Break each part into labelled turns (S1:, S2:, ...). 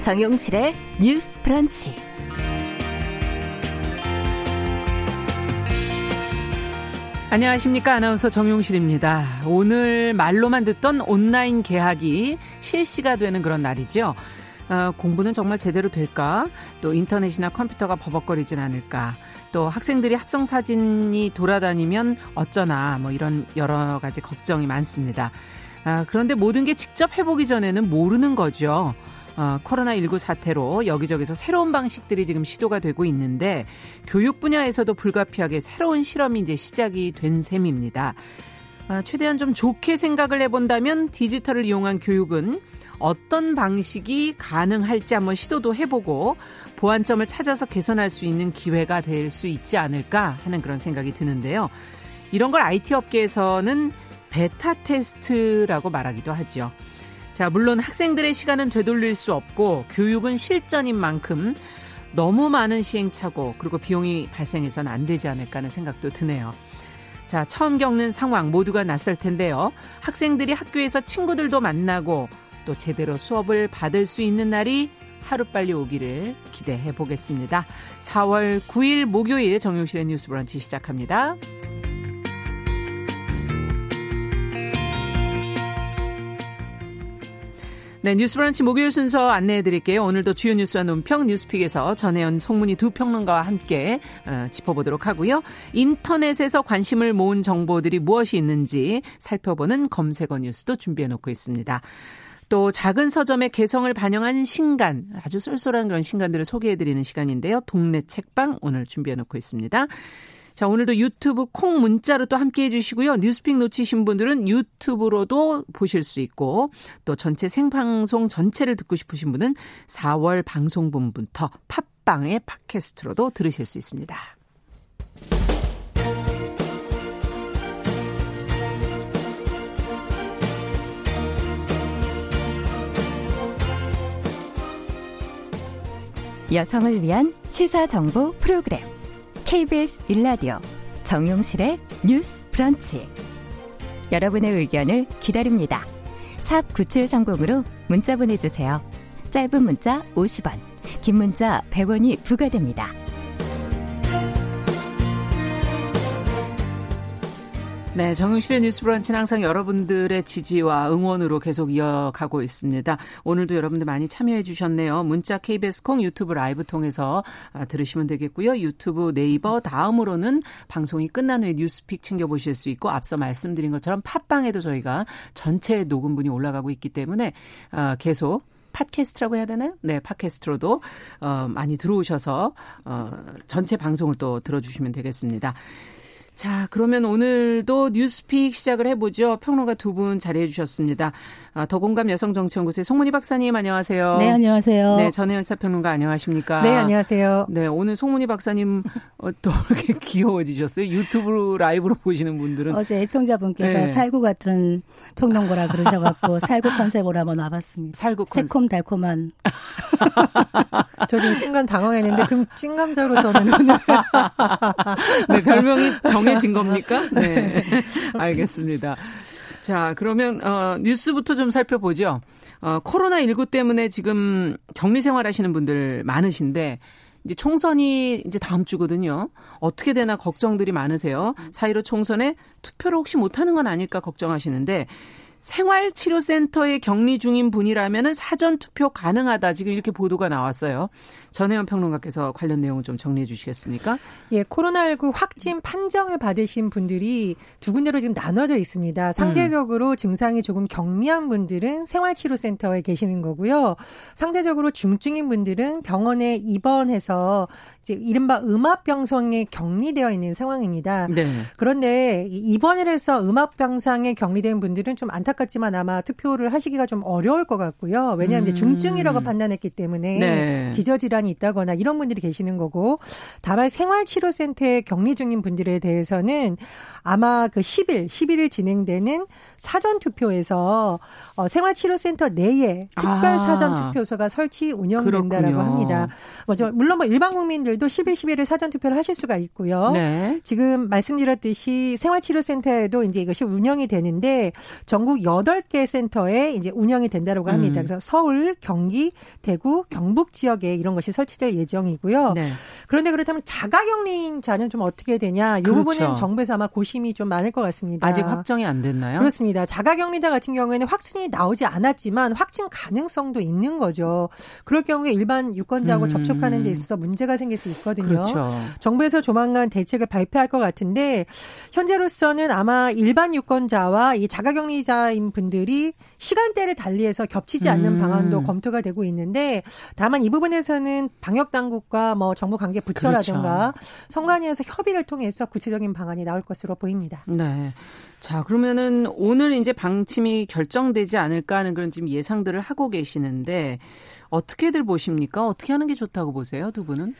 S1: 정용실의 뉴스 프런치.
S2: 안녕하십니까. 아나운서 정용실입니다. 오늘 말로만 듣던 온라인 개학이 실시가 되는 그런 날이죠. 어, 공부는 정말 제대로 될까? 또 인터넷이나 컴퓨터가 버벅거리진 않을까? 또 학생들이 합성 사진이 돌아다니면 어쩌나 뭐 이런 여러 가지 걱정이 많습니다. 아, 그런데 모든 게 직접 해보기 전에는 모르는 거죠. 어, 코로나19 사태로 여기저기서 새로운 방식들이 지금 시도가 되고 있는데 교육 분야에서도 불가피하게 새로운 실험이 이제 시작이 된 셈입니다. 아, 최대한 좀 좋게 생각을 해본다면 디지털을 이용한 교육은 어떤 방식이 가능할지 한번 시도도 해보고 보완점을 찾아서 개선할 수 있는 기회가 될 수 있지 않을까 하는 그런 생각이 드는데요. 이런 걸 IT 업계에서는 베타 테스트라고 말하기도 하죠. 자, 물론 학생들의 시간은 되돌릴 수 없고 교육은 실전인 만큼 너무 많은 시행착오 그리고 비용이 발생해서는 안 되지 않을까 하는 생각도 드네요. 자, 처음 겪는 상황 모두가 낯설 텐데요. 학생들이 학교에서 친구들도 만나고 또 제대로 수업을 받을 수 있는 날이 하루빨리 오기를 기대해 보겠습니다. 4월 9일 목요일 정용실의 뉴스 브런치 시작합니다. 네, 뉴스 브런치 목요일 순서 안내해 드릴게요. 오늘도 주요 뉴스와 논평 뉴스픽에서 전혜연 송문희 두 평론가와 함께 어, 짚어보도록 하고요. 인터넷에서 관심을 모은 정보들이 무엇이 있는지 살펴보는 검색어 뉴스도 준비해 놓고 있습니다. 또 작은 서점의 개성을 반영한 신간, 아주 쏠쏠한 그런 신간들을 소개해 드리는 시간인데요. 동네 책방 오늘 준비해 놓고 있습니다. 자, 오늘도 유튜브 콩 문자로 또 함께 해주시고요. 뉴스픽 놓치신 분들은 유튜브로도 보실 수 있고 또 전체 생방송 전체를 듣고 싶으신 분은 4월 방송분부터 팟빵의 팟캐스트로도 들으실 수 있습니다.
S1: 여성을 위한 시사 정보 프로그램 KBS 일라디오 정용실의 뉴스 브런치 여러분의 의견을 기다립니다. 샵 9730으로 문자 보내주세요. 짧은 문자 50원, 긴 문자 100원이 부과됩니다.
S2: 네, 정용실의 뉴스 브런치는 항상 여러분들의 지지와 응원으로 계속 이어가고 있습니다. 오늘도 여러분들 많이 참여해 주셨네요. 문자 KBS 콩 유튜브 라이브 통해서 아, 들으시면 되겠고요. 유튜브 네이버 다음으로는 방송이 끝난 후에 뉴스픽 챙겨보실 수 있고 앞서 말씀드린 것처럼 팟빵에도 저희가 전체 녹음분이 올라가고 있기 때문에 아, 계속 팟캐스트라고 해야 되나요? 네, 팟캐스트로도 어, 많이 들어오셔서 어, 전체 방송을 또 들어주시면 되겠습니다. 자, 그러면 오늘도 뉴스픽 시작을 해보죠. 평론가 두 분 자리해 주셨습니다. 아, 더공감 여성정치연구소의 송문희 박사님 안녕하세요.
S3: 네, 안녕하세요.
S2: 네, 전혜연 사평론가 안녕하십니까?
S3: 네, 안녕하세요.
S2: 네, 오늘 송문희 박사님 어, 또 이렇게 귀여워지셨어요. 유튜브 라이브로 보시는 분들은
S3: 어제 애청자분께서 네. 살구 같은 평론가라 그러셔갖고 살구 컨셉으로 한번 와봤습니다.
S2: 살구 컨셉.
S3: 새콤달콤한.
S4: 저 지금 순간 당황했는데 그럼 찐감자로 저는 오늘
S2: 네, 별명이 정 해진 겁니까? 네. 알겠습니다. 자, 그러면 어 뉴스부터 좀 살펴보죠. 어 코로나 19 때문에 지금 격리 생활 하시는 분들 많으신데 이제 총선이 이제 다음 주거든요. 어떻게 되나 걱정들이 많으세요. 사이로 총선에 투표를 혹시 못 하는 건 아닐까 걱정하시는데 생활치료센터에 격리 중인 분이라면 사전 투표 가능하다. 지금 이렇게 보도가 나왔어요. 전혜연 평론가께서 관련 내용을 좀 정리해 주시겠습니까?
S4: 예, 코로나19 확진 판정을 받으신 분들이 두 군데로 지금 나눠져 있습니다. 상대적으로 음. 증상이 조금 경미한 분들은 생활치료센터에 계시는 거고요. 상대적으로 중증인 분들은 병원에 입원해서 이제 이른바 음압병성에 격리되어 있는 상황입니다. 네. 그런데 입원을 해서 음압병상에 격리된 분들은 좀 안타깝지만 아마 투표를 하시기가 좀 어려울 것 같고요. 왜냐하면 음. 이제 중증이라고 판단했기 때문에 네. 기저질환 이 있다거나 이런 분들이 계시는 거고 다만 생활치료센터에 격리 중인 분들에 대해서는 아마 그 10일, 11일 진행되는 사전 투표에서 어, 생활치료센터 내에 특별 아. 사전 투표소가 설치 운영된다라고 합니다. 먼저 물론 뭐 일반 국민들도 10일, 11일 사전 투표를 하실 수가 있고요. 네. 지금 말씀드렸듯이 생활치료센터에도 이제 이것이 운영이 되는데 전국 8개 센터에 이제 운영이 된다고 합니다. 음. 그래서 서울, 경기, 대구, 경북 지역에 이런 것이 설치될 예정이고요. 네. 그런데 그렇다면 자가격리자는 좀 어떻게 되냐? 이 그렇죠. 부분은 정부에서 아마 고심이 좀 많을 것 같습니다.
S2: 아직 확정이 안 됐나요?
S4: 그렇습니다. 자가격리자 같은 경우에는 확진이 나오지 않았지만 확진 가능성도 있는 거죠. 그럴 경우에 일반 유권자하고 음. 접촉하는 데 있어서 문제가 생길 수 있거든요. 그렇죠. 정부에서 조만간 대책을 발표할 것 같은데 현재로서는 아마 일반 유권자와 이 자가격리자인 분들이 시간대를 달리해서 겹치지 않는 음. 방안도 검토가 되고 있는데 다만 이 부분에서는 방역 당국과 뭐 정부 관계 부처라든가 그렇죠. 성관위에서 협의를 통해서 구체적인 방안이 나올 것으로 보입니다.
S2: 네. 자, 그러면은 오늘 이제 방침이 결정되지 않을까 하는 그런 지금 예상들을 하고 계시는데 어떻게들 보십니까? 어떻게 하는 게 좋다고 보세요, 두 분은?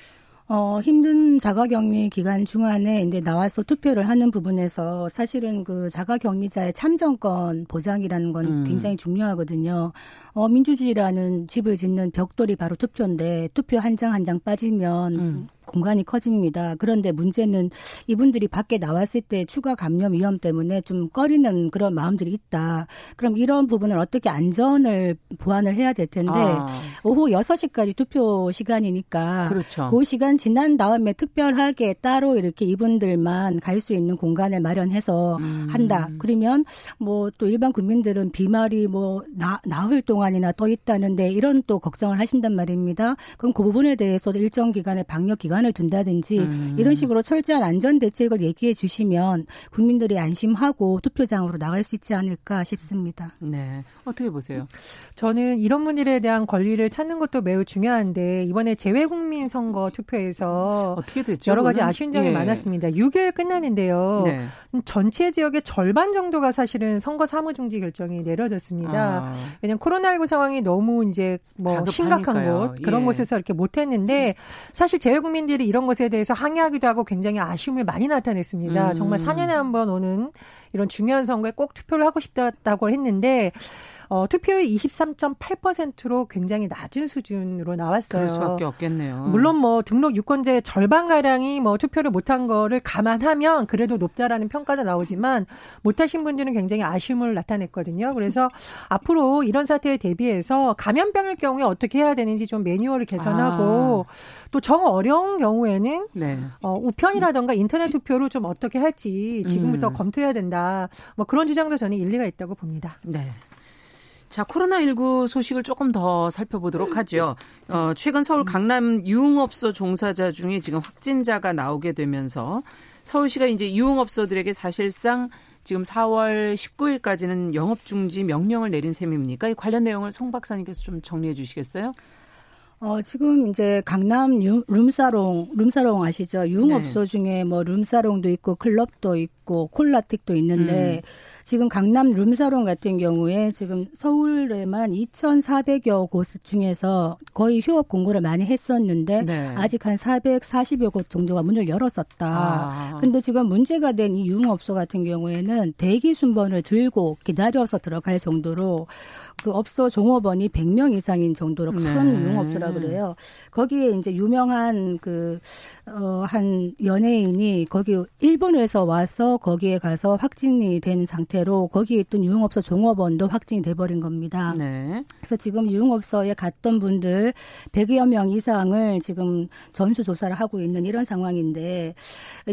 S3: 어, 힘든 자가격리 기간 중간에 이제 나와서 투표를 하는 부분에서 사실은 그 자가격리자의 참정권 보장이라는 건 음. 굉장히 중요하거든요. 어, 민주주의라는 집을 짓는 벽돌이 바로 투표인데 투표 한 장 한장 빠지면 음. 공간이 커집니다. 그런데 문제는 이분들이 밖에 나왔을 때 추가 감염 위험 때문에 좀 꺼리는 그런 마음들이 있다. 그럼 이런 부분을 어떻게 안전을 보완을 해야 될 텐데 아. 오후 6시까지 투표 시간이니까 그렇죠. 그 시간 지난 다음에 특별하게 따로 이렇게 이분들만 갈 수 있는 공간을 마련해서 음. 한다. 그러면 뭐 또 일반 국민들은 비말이 뭐 나, 나흘 동안이나 더 있다는데 이런 또 걱정을 하신단 말입니다. 그럼 그 부분에 대해서도 일정 기간의 방역 기간 기간을 둔다든지 음. 이런 식으로 철저한 안전 대책을 얘기해 주시면 국민들이 안심하고 투표장으로 나갈 수 있지 않을까 싶습니다.
S2: 네. 어떻게 보세요?
S4: 저는 이런 분들에 대한 권리를 찾는 것도 매우 중요한데 이번에 재외국민 선거 투표에서 어떻게 됐죠? 여러 가지 아쉬운 점이 예. 많았습니다. 6일 끝나는데요. 네. 전체 지역의 절반 정도가 사실은 선거 사무 중지 결정이 내려졌습니다. 아. 왜냐하면 코로나19 상황이 너무 이제 뭐 심각한 곳 그런 예. 곳에서 이렇게 못했는데 사실 재외국민 국민들이 이런 것에 대해서 항의하기도 하고 굉장히 아쉬움을 많이 나타냈습니다. 음. 정말 4년에 한 번 오는 이런 중요한 선거에 꼭 투표를 하고 싶다고 했는데 어, 투표율 23.8%로 굉장히 낮은 수준으로 나왔어요.
S2: 그럴 수밖에 없겠네요.
S4: 물론 뭐 등록 유권자의 절반 가량이 뭐 투표를 못한 거를 감안하면 그래도 높다라는 평가도 나오지만 못하신 분들은 굉장히 아쉬움을 나타냈거든요. 그래서 앞으로 이런 사태에 대비해서 감염병일 경우에 어떻게 해야 되는지 좀 매뉴얼을 개선하고 아. 또정 어려운 경우에는 네. 어, 우편이라던가 인터넷 투표를 좀 어떻게 할지 지금부터 음. 검토해야 된다. 뭐 그런 주장도 저는 일리가 있다고 봅니다.
S2: 네. 자, 코로나19 소식을 조금 더 살펴보도록 하죠. 어, 최근 서울 강남 유흥업소 종사자 중에 지금 확진자가 나오게 되면서 서울시가 이제 유흥업소들에게 사실상 지금 4월 19일까지는 영업 중지 명령을 내린 셈입니까? 이 관련 내용을 송 박사님께서 좀 정리해 주시겠어요?
S3: 어, 지금 이제 강남 유, 룸사롱, 룸사롱 아시죠? 유흥업소 네. 중에 뭐 룸사롱도 있고 클럽도 있고 콜라틱도 있는데 음. 지금 강남 룸사롱 같은 경우에 지금 서울에만 2,400여 곳 중에서 거의 휴업 공고를 많이 했었는데 네. 아직 한 440여 곳 정도가 문을 열었었다. 아. 근데 지금 문제가 된 이 유흥업소 같은 경우에는 대기 순번을 들고 기다려서 들어갈 정도로 그 업소 종업원이 100명 이상인 정도로 큰 네. 유흥업소라 그래요. 거기에 이제 유명한 그, 어, 한 연예인이 거기 일본에서 와서 거기에 가서 확진이 된 상태 로 거기에 있던 유흥업소 종업원도 확진이 돼버린 겁니다. 네. 그래서 지금 유흥업소에 갔던 분들 100여 명 이상을 지금 전수 조사를 하고 있는 이런 상황인데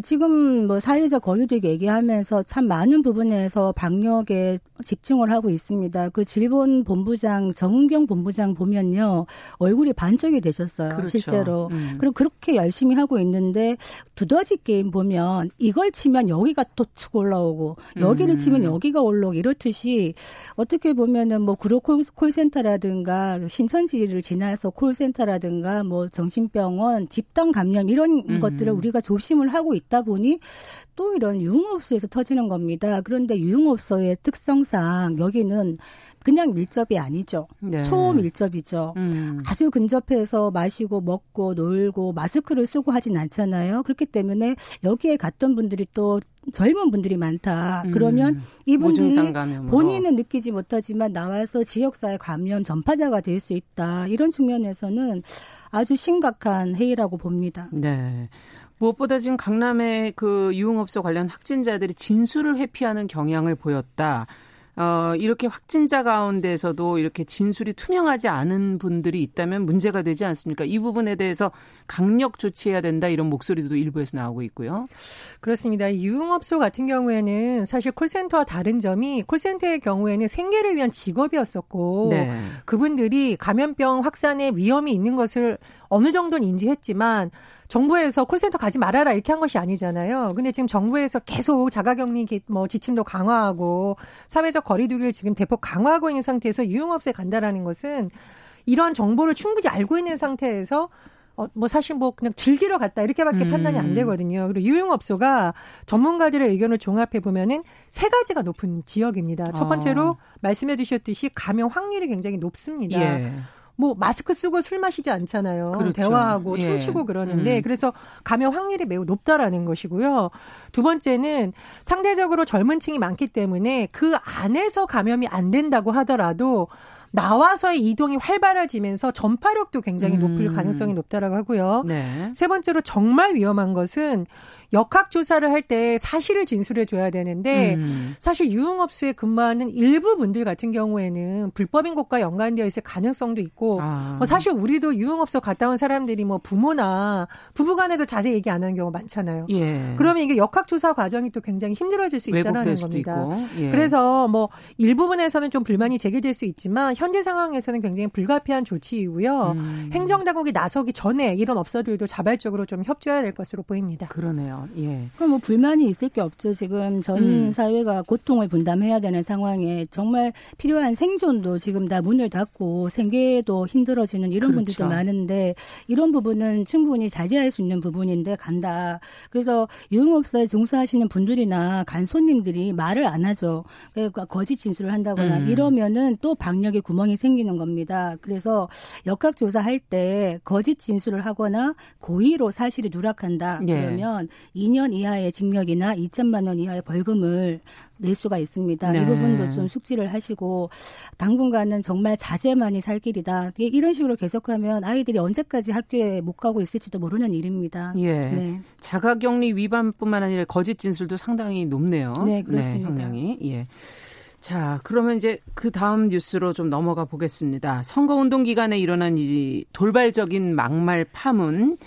S3: 지금 뭐 사회적 거리두기 얘기하면서 참 많은 부분에서 방역에 집중을 하고 있습니다. 그 질본 본부장 정은경 본부장 보면요 얼굴이 반쪽이 되셨어요 그렇죠. 실제로. 음. 그리고 그렇게 열심히 하고 있는데 두더지 게임 보면 이걸 치면 여기가 또축 올라오고 여기를 음. 치면 여기 가 올라오고 이렇듯이 어떻게 보면은 뭐 구로 콜센터라든가 신천지를 지나서 콜센터라든가 뭐 정신병원 집단 감염 이런 음. 것들을 우리가 조심을 하고 있다 보니 또 이런 유흥업소에서 터지는 겁니다. 그런데 유흥업소의 특성상 여기는 그냥 밀접이 아니죠. 네. 초밀접이죠. 음. 아주 근접해서 마시고 먹고 놀고 마스크를 쓰고 하진 않잖아요. 그렇기 때문에 여기에 갔던 분들이 또 젊은 분들이 많다. 음. 그러면 이분들이 본인은 느끼지 못하지만 나와서 지역사회 감염 전파자가 될 수 있다. 이런 측면에서는 아주 심각한 해이라고 봅니다.
S2: 네. 무엇보다 지금 강남의 그 유흥업소 관련 확진자들이 진술을 회피하는 경향을 보였다. 어, 이렇게 확진자 가운데서도 이렇게 진술이 투명하지 않은 분들이 있다면 문제가 되지 않습니까? 이 부분에 대해서 강력 조치해야 된다 이런 목소리도 일부에서 나오고 있고요.
S4: 그렇습니다. 유흥업소 같은 경우에는 사실 콜센터와 다른 점이 콜센터의 경우에는 생계를 위한 직업이었었고 네. 그분들이 감염병 확산의 위험이 있는 것을 어느 정도는 인지했지만 정부에서 콜센터 가지 말아라 이렇게 한 것이 아니잖아요. 근데 지금 정부에서 계속 자가격리 뭐 지침도 강화하고 사회적 거리두기를 지금 대폭 강화하고 있는 상태에서 유흥업소에 간다라는 것은 이런 정보를 충분히 알고 있는 상태에서 어, 뭐 사실 뭐 그냥 즐기러 갔다 이렇게밖에 음. 판단이 안 되거든요. 그리고 유흥업소가 전문가들의 의견을 종합해 보면은 세 가지가 높은 지역입니다. 첫 번째로 어. 말씀해 주셨듯이 감염 확률이 굉장히 높습니다. 예. 뭐 마스크 쓰고 술 마시지 않잖아요. 그렇죠. 대화하고 예. 춤추고 그러는데 음. 그래서 감염 확률이 매우 높다라는 것이고요. 두 번째는 상대적으로 젊은 층이 많기 때문에 그 안에서 감염이 안 된다고 하더라도 나와서의 이동이 활발해지면서 전파력도 굉장히 높을 음. 가능성이 높다라고 하고요. 네. 세 번째로 정말 위험한 것은 역학 조사를 할 때 사실을 진술해 줘야 되는데 음. 사실 유흥업소에 근무하는 일부 분들 같은 경우에는 불법인 것과 연관되어 있을 가능성도 있고 아. 뭐 사실 우리도 유흥업소 갔다 온 사람들이 뭐 부모나 부부간에도 자세히 얘기 안 하는 경우가 많잖아요. 예. 그러면 이게 역학 조사 과정이 또 굉장히 힘들어질 수 있다는 겁니다. 예. 그래서 뭐 일부분에서는 좀 불만이 제기될 수 있지만 현재 상황에서는 굉장히 불가피한 조치이고요. 음. 행정당국이 나서기 전에 이런 업소들도 자발적으로 좀 협조해야 될 것으로 보입니다.
S2: 그러네요. 예.
S3: 그럼 뭐 불만이 있을 게 없죠. 지금 전 음. 사회가 고통을 분담해야 되는 상황에 정말 필요한 생존도 지금 다 문을 닫고 생계도 힘들어지는 이런 그렇죠. 분들도 많은데 이런 부분은 충분히 자제할 수 있는 부분인데 간다. 그래서 유흥업소에 종사하시는 분들이나 간 손님들이 말을 안 하죠. 그러니까 거짓 진술을 한다거나 음. 이러면은 또 방역에 구멍이 생기는 겁니다. 그래서 역학조사할 때 거짓 진술을 하거나 고의로 사실이 누락한다. 예. 그러면 2년 이하의 징역이나 2천만 원 이하의 벌금을 낼 수가 있습니다. 네. 이 부분도 좀 숙지를 하시고 당분간은 정말 자제만이 살 길이다. 이런 식으로 계속하면 아이들이 언제까지 학교에 못 가고 있을지도 모르는 일입니다.
S2: 예. 네. 자가격리 위반뿐만 아니라 거짓 진술도 상당히 높네요.
S3: 네, 그렇습니다.
S2: 네, 형량이. 예. 자, 그러면 이제 그 다음 뉴스로 좀 넘어가 보겠습니다. 선거운동 기간에 일어난 이 돌발적인 막말 파문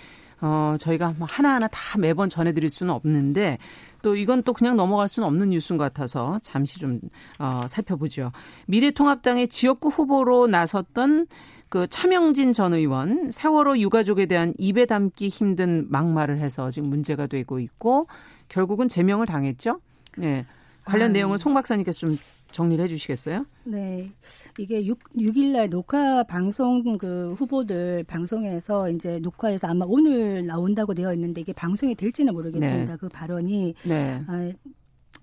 S2: 어, 저희가 뭐 하나하나 다 매번 전해드릴 수는 없는데 또 이건 또 그냥 넘어갈 수는 없는 뉴스인 것 같아서 잠시 좀 어, 살펴보죠. 미래통합당의 지역구 후보로 나섰던 그 차명진 전 의원 세월호 유가족에 대한 입에 담기 힘든 막말을 해서 지금 문제가 되고 있고 결국은 제명을 당했죠. 네. 관련 아, 내용을 송 박사님께서 좀 정리를 해 주시겠어요?
S3: 네. 이게 6, 6일날 녹화 방송 그 후보들 방송에서 이제 녹화해서 아마 오늘 나온다고 되어 있는데 이게 방송이 될지는 모르겠습니다. 네. 그 발언이 네. 아,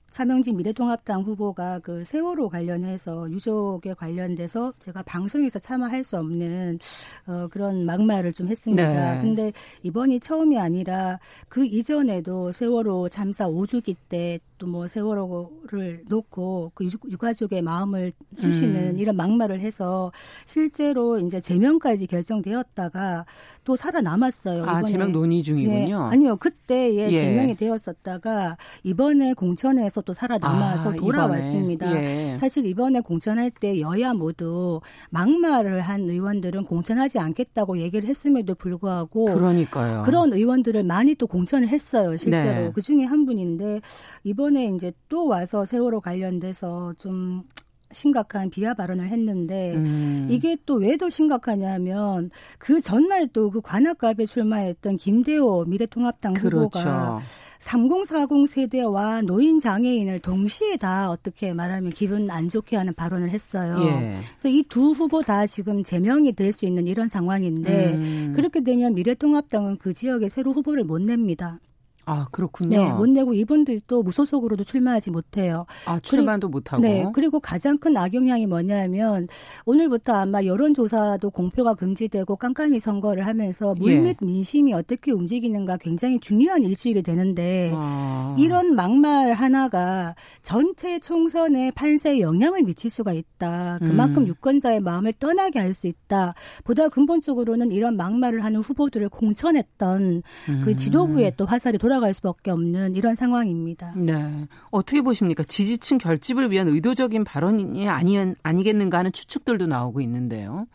S3: 차명진 미래통합당 후보가 그 세월호 관련해서 유족에 관련돼서 제가 방송에서 참여할 수 없는 어, 그런 막말을 좀 했습니다. 네. 근데 이번이 처음이 아니라 그 이전에도 세월호 참사 5주기 때 또 뭐 세월호를 놓고 그 유가족의 마음을 쑤시는 음. 이런 막말을 해서 실제로 이제 제명까지 결정되었다가 또 살아남았어요.
S2: 아, 이번에. 제명 논의 중이군요. 네,
S3: 아니요. 그때 예, 예. 제명이 되었었다가 이번에 공천에서 또 살아남아서 아, 돌아왔습니다. 예. 사실 이번에 공천할 때 여야 모두 막말을 한 의원들은 공천하지 않겠다고 얘기를 했음에도 불구하고
S2: 그러니까요.
S3: 그런 의원들을 많이 또 공천을 했어요. 실제로. 네. 그 중에 한 분인데 이번 이번에 이제 또 와서 세월호 관련돼서 좀 심각한 비하 발언을 했는데 음. 이게 또 왜 더 심각하냐면 그 전날 또 그 관악갑에 출마했던 김대호 미래통합당 그렇죠. 후보가 3040 세대와 노인 장애인을 동시에 다 어떻게 말하면 기분 안 좋게 하는 발언을 했어요. 예. 그래서 이 두 후보 다 지금 제명이 될 수 있는 이런 상황인데 음. 그렇게 되면 미래통합당은 그 지역에 새로 후보를 못 냅니다.
S2: 아, 그렇군요.
S3: 네, 못 내고 이분들도 무소속으로도 출마하지 못해요.
S2: 아, 출마도 못 하고.
S3: 네, 그리고 가장 큰 악영향이 뭐냐면 오늘부터 아마 여론조사도 공표가 금지되고 깜깜이 선거를 하면서 물밑 예. 민심이 어떻게 움직이는가 굉장히 중요한 일주일이 되는데 아. 이런 막말 하나가 전체 총선에 판세에 영향을 미칠 수가 있다. 그만큼 음. 유권자의 마음을 떠나게 할 수 있다. 보다 근본적으로는 이런 막말을 하는 후보들을 공천했던 그 음. 그 지도부에 또 화살이 돌아 돌아갈 수밖에 없는 이런 상황입니다.
S2: 네. 어떻게 보십니까? 지지층 결집을 위한 의도적인 발언이 아니, 아니겠는가 하는 추측들도 나오고 있는데요.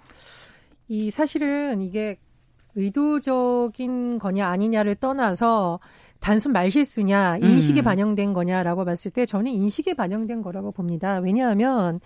S4: 이 사실은 이게 의도적인 거냐 아니냐를 떠나서 단순 말실수냐 인식이 음. 반영된 거냐라고 봤을 때 저는 인식이 반영된 거라고 봅니다. 왜냐하면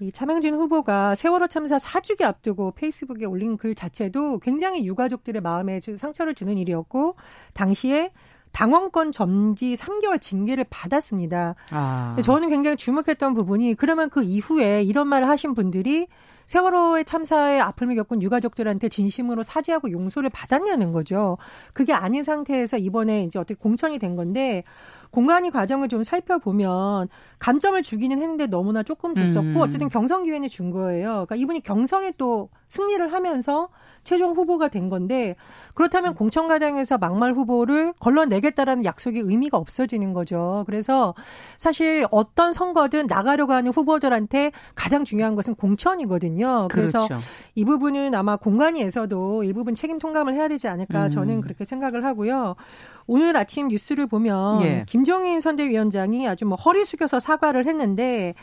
S4: 이 차명진 후보가 세월호 참사 4주기 앞두고 페이스북에 올린 글 자체도 굉장히 유가족들의 마음에 상처를 주는 일이었고 당시에 당원권 점지 3개월 징계를 받았습니다. 아. 저는 굉장히 주목했던 부분이 그러면 그 이후에 이런 말을 하신 분들이 세월호의 참사에 아픔을 겪은 유가족들한테 진심으로 사죄하고 용서를 받았냐는 거죠. 그게 아닌 상태에서 이번에 이제 어떻게 공천이 된 건데 공간이 과정을 좀 살펴보면 감점을 주기는 했는데 너무나 조금 줬었고 음. 어쨌든 경선 기회는 준 거예요. 그러니까 이분이 경선을 또 승리를 하면서 최종 후보가 된 건데 그렇다면 공천 과정에서 막말 후보를 걸러내겠다라는 약속이 의미가 없어지는 거죠. 그래서 사실 어떤 선거든 나가려고 하는 후보들한테 가장 중요한 것은 공천이거든요. 그래서 그렇죠. 이 부분은 아마 공간위에서도 일부분 책임 통감을 해야 되지 않을까 음. 저는 그렇게 생각을 하고요. 오늘 아침 뉴스를 보면 예. 김종인 선대위원장이 아주 뭐 허리 숙여서 사과를 했는데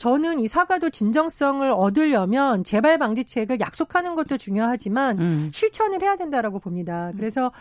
S4: 저는 이 사과도 진정성을 얻으려면 재발 방지책을 약속하는 것도 중요하지만 음. 실천을 해야 된다라고 봅니다. 그래서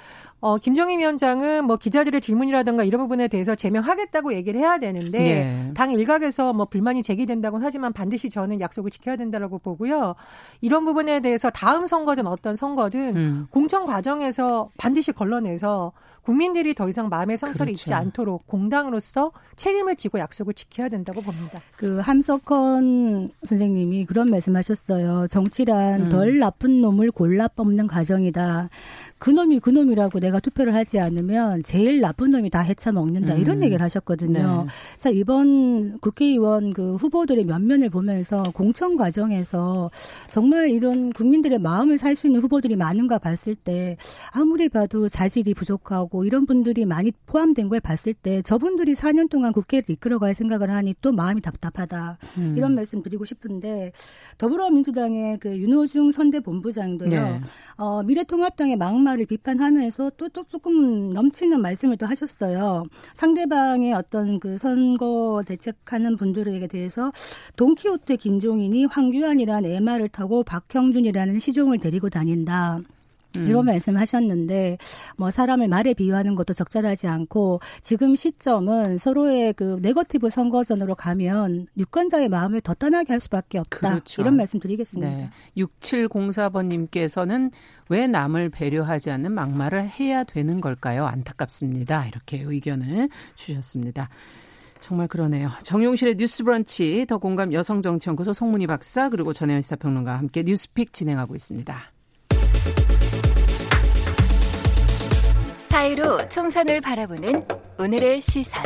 S4: 어 김정인 위원장은 뭐 기자들의 질문이라든가 이런 부분에 대해서 제명하겠다고 얘기를 해야 되는데 예. 당 일각에서 뭐 불만이 제기된다고는 하지만 반드시 저는 약속을 지켜야 된다라고 보고요. 이런 부분에 대해서 다음 선거든 어떤 선거든 음. 공천 과정에서 반드시 걸러내서 국민들이 더 이상 마음의 상처를 그렇죠. 입지 않도록 공당으로서 책임을 지고 약속을 지켜야 된다고 봅니다.
S3: 그 함석헌 선생님이 그런 말씀하셨어요. 정치란 음. 덜 나쁜 놈을 골라 뽑는 과정이다. 그놈이 그놈이라고 내가 투표를 하지 않으면 제일 나쁜 놈이 다 해쳐 먹는다. 음. 이런 얘기를 하셨거든요. 네. 그래서 이번 국회의원 그 후보들의 면면을 보면서 공천 과정에서 정말 이런 국민들의 마음을 살 수 있는 후보들이 많은가 봤을 때 아무리 봐도 자질이 부족하고 이런 분들이 많이 포함된 걸 봤을 때 저분들이 4년 동안 국회를 이끌어갈 생각을 하니 또 마음이 답답하다. 음. 이런 말씀 드리고 싶은데 더불어민주당의 그 윤호중 선대본부장도요. 네. 어, 미래통합당의 막말 말을 비판하면서 또, 또 조금 넘치는 말씀을 또 하셨어요. 상대방의 어떤 그 선거 대책하는 분들에게 대해서 돈키호테 김종인이 황교안이라는 애마를 타고 박형준이라는 시종을 데리고 다닌다. 음. 이런 말씀하셨는데 뭐 사람을 말에 비유하는 것도 적절하지 않고 지금 시점은 서로의 그 네거티브 선거전으로 가면 유권자의 마음을 더 떠나게 할 수밖에 없다. 그렇죠. 이런 말씀 드리겠습니다. 네.
S2: 6704번님께서는 왜 남을 배려하지 않는 막말을 해야 되는 걸까요? 안타깝습니다. 이렇게 의견을 주셨습니다. 정말 그러네요. 정용실의 뉴스 브런치 더 공감 여성정치연구소 송문희 박사 그리고 전혜연 시사평론가와 함께 뉴스픽 진행하고 있습니다.
S1: 사이로 총선을 바라보는 오늘의 시선.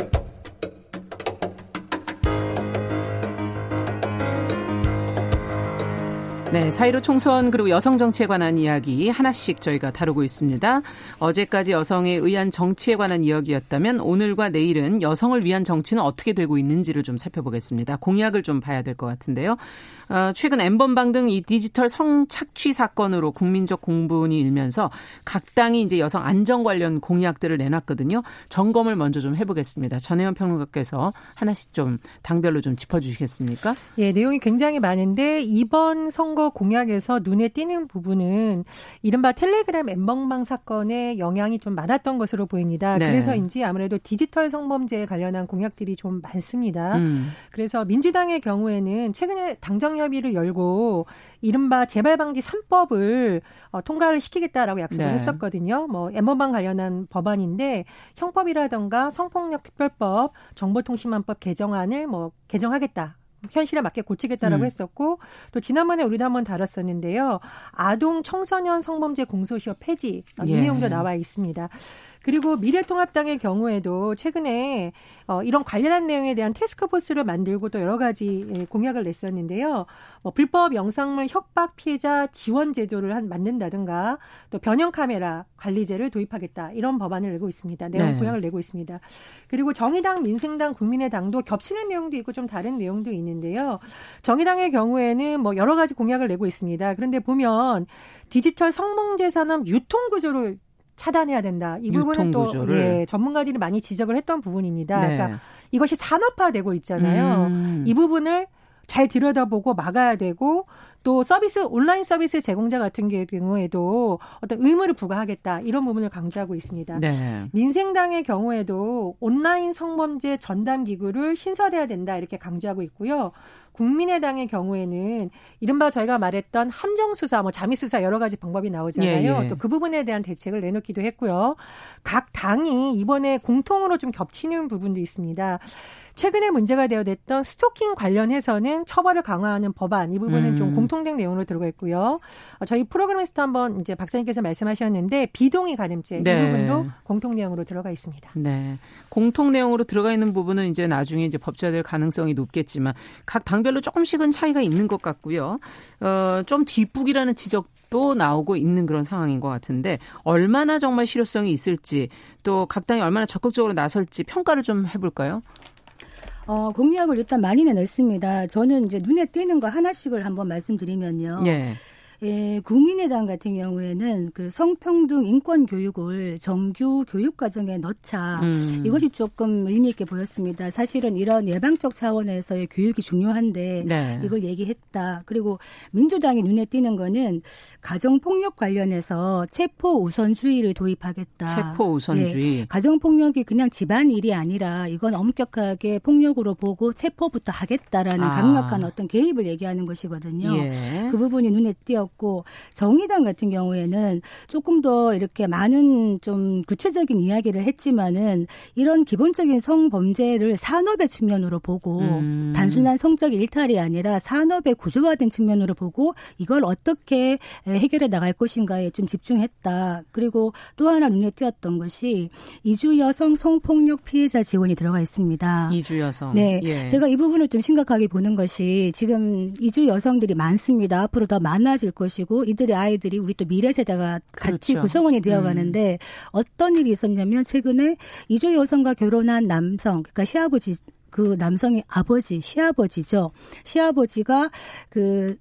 S2: 네, 사이로 총선 그리고 여성 정치에 관한 이야기 하나씩 저희가 다루고 있습니다. 어제까지 여성에 의한 정치에 관한 이야기였다면 오늘과 내일은 여성을 위한 정치는 어떻게 되고 있는지를 좀 살펴보겠습니다. 공약을 좀 봐야 될 것 같은데요. 어, 최근 엠번방 등 이 디지털 성착취 사건으로 국민적 공분이 일면서 각 당이 이제 여성 안전 관련 공약들을 내놨거든요. 점검을 먼저 좀 해보겠습니다. 전혜원 평론가께서 하나씩 좀 당별로 좀 짚어주시겠습니까?
S4: 예, 내용이 굉장히 많은데 이번 선거 공약에서 눈에 띄는 부분은 이른바 텔레그램 엠벙방 사건의 영향이 좀 많았던 것으로 보입니다. 네. 그래서인지 아무래도 디지털 성범죄에 관련한 공약들이 좀 많습니다. 음. 그래서 민주당의 경우에는 최근에 당정 협의를 열고 이른바 재발 방지 3법을 어, 통과를 시키겠다라고 약속을 네. 했었거든요. 뭐 엠번방 관련한 법안인데 형법이라던가 성폭력 특별법, 정보통신망법 개정안을 뭐 개정하겠다. 현실에 맞게 고치겠다라고 음. 했었고 또 지난번에 우리도 한번 다뤘었는데요. 아동 청소년 성범죄 공소시효 폐지 이 예. 내용도 나와 있습니다. 그리고 미래통합당의 경우에도 최근에 어, 이런 관련한 내용에 대한 테스크포스를 만들고 또 여러 가지 예, 공약을 냈었는데요. 뭐 불법 영상물 협박 피해자 지원 제도를 한 만든다든가 또 변형 카메라 관리제를 도입하겠다 이런 법안을 내고 있습니다. 내용 네. 공약을 내고 있습니다. 그리고 정의당, 민생당, 국민의당도 겹치는 내용도 있고 좀 다른 내용도 있는데요. 정의당의 경우에는 뭐 여러 가지 공약을 내고 있습니다. 그런데 보면 디지털 성범죄 산업 유통 구조를 차단해야 된다. 이 부분은 또 예, 전문가들이 많이 지적을 했던 부분입니다. 네. 그러니까 이것이 산업화되고 있잖아요. 음. 이 부분을 잘 들여다보고 막아야 되고 또 서비스 온라인 서비스 제공자 같은 경우에도 어떤 의무를 부과하겠다 이런 부분을 강조하고 있습니다. 네. 민생당의 경우에도 온라인 성범죄 전담 기구를 신설해야 된다 이렇게 강조하고 있고요. 국민의당의 경우에는 이른바 저희가 말했던 함정 수사, 뭐 잠입 수사 여러 가지 방법이 나오잖아요. 예, 예. 또그 부분에 대한 대책을 내놓기도 했고요. 각 당이 이번에 공통으로 좀 겹치는 부분도 있습니다. 최근에 문제가 되어됐던 스토킹 관련해서는 처벌을 강화하는 법안 이 부분은 음. 좀 공통된 내용으로 들어가 있고요. 어, 저희 프로그램에서도 한번 이제 박사님께서 말씀하셨는데 비동의 가늠죄 네. 이 부분도 공통 내용으로 들어가 있습니다.
S2: 네, 공통 내용으로 들어가 있는 부분은 이제 나중에 이제 법제될 가능성이 높겠지만 각 당별로 조금씩은 차이가 있는 것 같고요. 어, 좀 뒷북이라는 지적. 또 나오고 있는 그런 상황인 것 같은데 얼마나 정말 실효성이 있을지 또 각 당이 얼마나 적극적으로 나설지 평가를 좀 해볼까요?
S3: 어, 공약을 일단 많이 내놨습니다. 저는 이제 눈에 띄는 거 하나씩을 한번 말씀드리면요. 예. 예, 국민의당 같은 경우에는 그 성평등 인권 교육을 정규 교육 과정에 넣자 음. 이것이 조금 의미 있게 보였습니다. 사실은 이런 예방적 차원에서의 교육이 중요한데 네. 이걸 얘기했다. 그리고 민주당이 눈에 띄는 거는 가정 폭력 관련해서 체포 우선주의를 도입하겠다.
S2: 체포 우선주의.
S3: 예, 가정 폭력이 그냥 집안 일이 아니라 이건 엄격하게 폭력으로 보고 체포부터 하겠다라는 아. 강력한 어떤 개입을 얘기하는 것이거든요. 예. 그 부분이 눈에 띄었고 있었고 정의당 같은 경우에는 조금 더 이렇게 많은 좀 구체적인 이야기를 했지만은 이런 기본적인 성범죄를 산업의 측면으로 보고 음. 단순한 성적 일탈이 아니라 산업의 구조화된 측면으로 보고 이걸 어떻게 해결해 나갈 것인가에 좀 집중했다. 그리고 또 하나 눈에 띄었던 것이 이주 여성 성폭력 피해자 지원이 들어가 있습니다.
S2: 이주 여성.
S3: 네. 예. 제가 이 부분을 좀 심각하게 보는 것이 지금 이주 여성들이 많습니다. 앞으로 더 많아질 것 이고 이들의 아이들이 우리 또 미래 세대가 같이 그렇죠. 구성원이 되어 가는데 음. 어떤 일이 있었냐면 최근에 이주 여성과 결혼한 남성 그러니까 시아버지 그 남성의 아버지, 시아버지죠. 시아버지가 그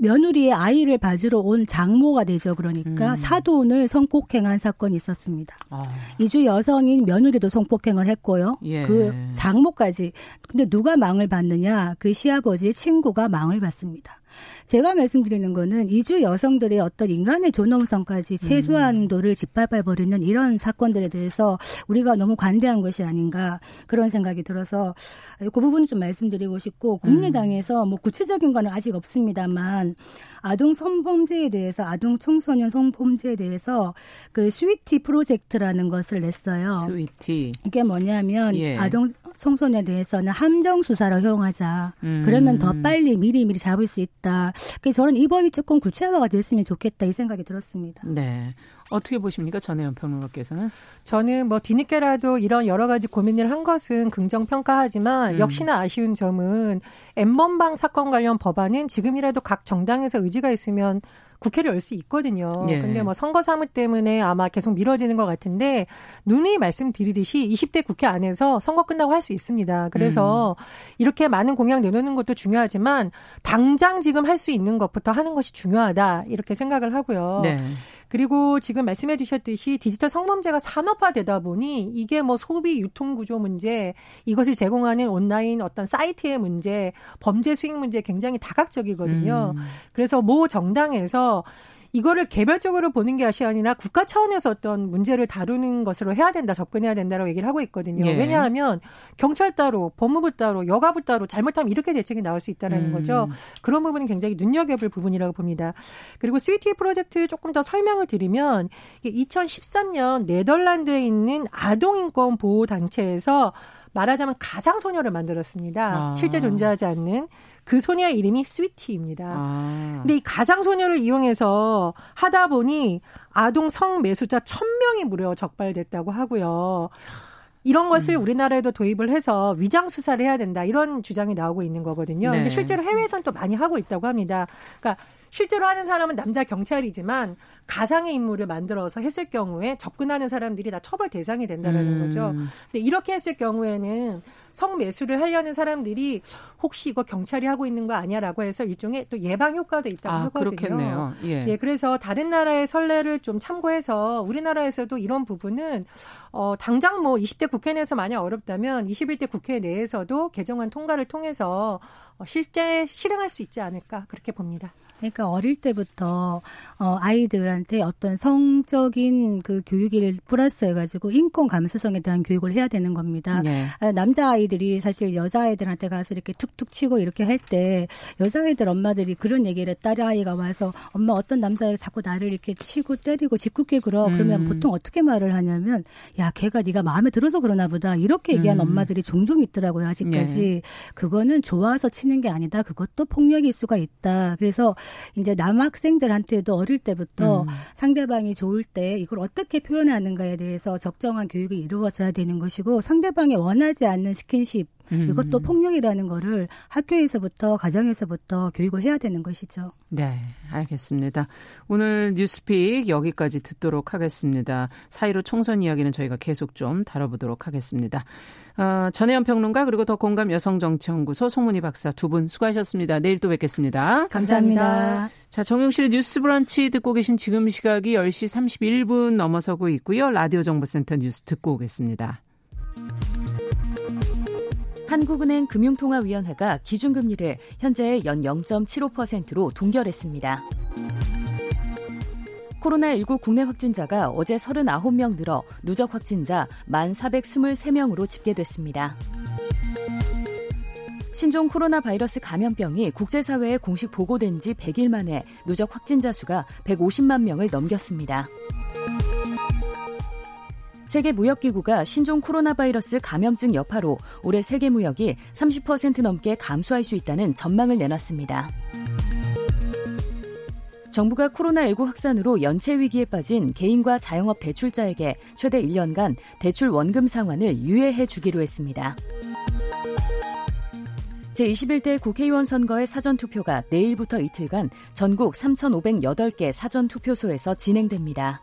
S3: 며느리의 아이를 봐주러 온 장모가 되죠. 그러니까 음. 사돈을 성폭행한 사건이 있었습니다. 아. 이주 여성인 며느리도 성폭행을 했고요. 예. 그 장모까지. 근데 누가 망을 받느냐? 그 시아버지의 친구가 망을 받습니다. 제가 말씀드리는 거는 이주 여성들의 어떤 인간의 존엄성까지 최소한도를 짓밟아 버리는 이런 사건들에 대해서 우리가 너무 관대한 것이 아닌가 그런 생각이 들어서 그 부분을 좀 말씀드리고 싶고 국민의당에서 뭐 구체적인 거는 아직 없습니다만 아동 성범죄에 대해서 아동 청소년 성범죄에 대해서 그 스위티 프로젝트라는 것을 냈어요.
S2: 스위티.
S3: 이게 뭐냐면 예. 아동 청소년에 대해서는 함정 수사를 허용하자. 음. 그러면 더 빨리 미리 미리 잡을 수 있다. 그래서 저는 이 법이 조금 구체화가 됐으면 좋겠다 이 생각이 들었습니다.
S2: 네. 어떻게 보십니까? 전혜연 평론가께서는?
S4: 저는 뭐 뒤늦게라도 이런 여러 가지 고민을 한 것은 긍정 평가하지만 음. 역시나 아쉬운 점은 엠번방 사건 관련 법안은 지금이라도 각 정당에서 의지가 있으면 국회를 열 수 있거든요. 예. 근데 뭐 선거 사무 때문에 아마 계속 미뤄지는 것 같은데 누누이 말씀드리듯이 20대 국회 안에서 선거 끝나고 할 수 있습니다. 그래서 음. 이렇게 많은 공약 내놓는 것도 중요하지만 당장 지금 할 수 있는 것부터 하는 것이 중요하다 이렇게 생각을 하고요. 네. 그리고 지금 말씀해 주셨듯이 디지털 성범죄가 산업화되다 보니 이게 뭐 소비 유통 구조 문제, 이것을 제공하는 온라인 어떤 사이트의 문제, 범죄 수익 문제 굉장히 다각적이거든요. 음. 그래서 모 정당에서 이거를 개별적으로 보는 것이 아니라 국가 차원에서 어떤 문제를 다루는 것으로 해야 된다, 접근해야 된다라고 얘기를 하고 있거든요. 예. 왜냐하면 경찰 따로, 법무부 따로, 여가부 따로 잘못하면 이렇게 대책이 나올 수 있다라는 음. 거죠. 그런 부분은 굉장히 눈여겨볼 부분이라고 봅니다. 그리고 스위티 프로젝트 조금 더 설명을 드리면 2013년 네덜란드에 있는 아동인권 보호 단체에서 말하자면 가상 소녀를 만들었습니다. 아. 실제 존재하지 않는 그 소녀의 이름이 스위티입니다. 아. 근데 이 가상 소녀를 이용해서 하다 보니 아동 성매수자 1000명이 무려 적발됐다고 하고요. 이런 것을 음. 우리나라에도 도입을 해서 위장 수사를 해야 된다 이런 주장이 나오고 있는 거거든요. 네. 근데 실제로 해외에서는 또 많이 하고 있다고 합니다. 그러니까 실제로 하는 사람은 남자 경찰이지만 가상의 인물을 만들어서 했을 경우에 접근하는 사람들이 다 처벌 대상이 된다라는 음. 거죠. 근데 이렇게 했을 경우에는 성매수를 하려는 사람들이 혹시 이거 경찰이 하고 있는 거 아니야라고 해서 일종의 또 예방 효과도 있다고 아, 하거든요.
S2: 그렇겠네요. 예.
S4: 예. 그래서 다른 나라의 선례를 좀 참고해서 우리나라에서도 이런 부분은 어 당장 뭐 20대 국회 내에서 만약 어렵다면 21대 국회 내에서도 개정안 통과를 통해서 어, 실제 실행할 수 있지 않을까 그렇게 봅니다.
S3: 그러니까 어릴 때부터 어 아이들한테 어떤 성적인 그 교육을 플러스해 가지고 인권 감수성에 대한 교육을 해야 되는 겁니다. 네. 아, 남자 아이들이 사실 여자 아이들한테 가서 이렇게 툭툭 치고 이렇게 할 때 여자 아이들 엄마들이 그런 얘기를 딸 아이가 와서 엄마 어떤 남자애 자꾸 나를 이렇게 치고 때리고 짓궂게 굴어 그러면 음. 보통 어떻게 말을 하냐면 야 걔가 네가 마음에 들어서 그러나 보다 이렇게 얘기한 음. 엄마들이 종종 있더라고요 아직까지 네. 그거는 좋아서 치는 게 아니다 그것도 폭력일 수가 있다 그래서 이제 남학생들한테도 어릴 때부터 음. 상대방이 좋을 때 이걸 어떻게 표현하는가에 대해서 적정한 교육이 이루어져야 되는 것이고 상대방이 원하지 않는 스킨십 음. 이것도 폭력이라는 거를 학교에서부터 가정에서부터 교육을 해야 되는 것이죠.
S2: 네, 알겠습니다. 오늘 뉴스픽 여기까지 듣도록 하겠습니다. 사이로 총선 이야기는 저희가 계속 좀 다뤄보도록 하겠습니다. 어, 전혜연 평론가 그리고 더 공감 여성정치연구소 송문희 박사 두 분 수고하셨습니다. 내일 또 뵙겠습니다.
S3: 감사합니다.
S2: 자, 정용실의 뉴스 브런치 듣고 계신 지금 시각이 10시 31분 넘어서고 있고요. 라디오 정보센터 뉴스 듣고 오겠습니다.
S1: 한국은행 금융통화위원회가 기준금리를 현재 연 0.75%로 동결했습니다. 코로나19 국내 확진자가 어제 39명 늘어 누적 확진자 1,423명으로 집계됐습니다. 신종 코로나 바이러스 감염병이 국제사회에 공식 보고된 지 100일 만에 누적 확진자 수가 150만 명을 넘겼습니다. 세계무역기구가 신종 코로나 바이러스 감염증 여파로 올해 세계 무역이 30% 넘게 감소할 수 있다는 전망을 내놨습니다. 정부가 코로나19 확산으로 연체 위기에 빠진 개인과 자영업 대출자에게 최대 1년간 대출 원금 상환을 유예해 주기로 했습니다. 제21대 국회의원 선거의 사전투표가 내일부터 이틀간 전국 3,508개 사전투표소에서 진행됩니다.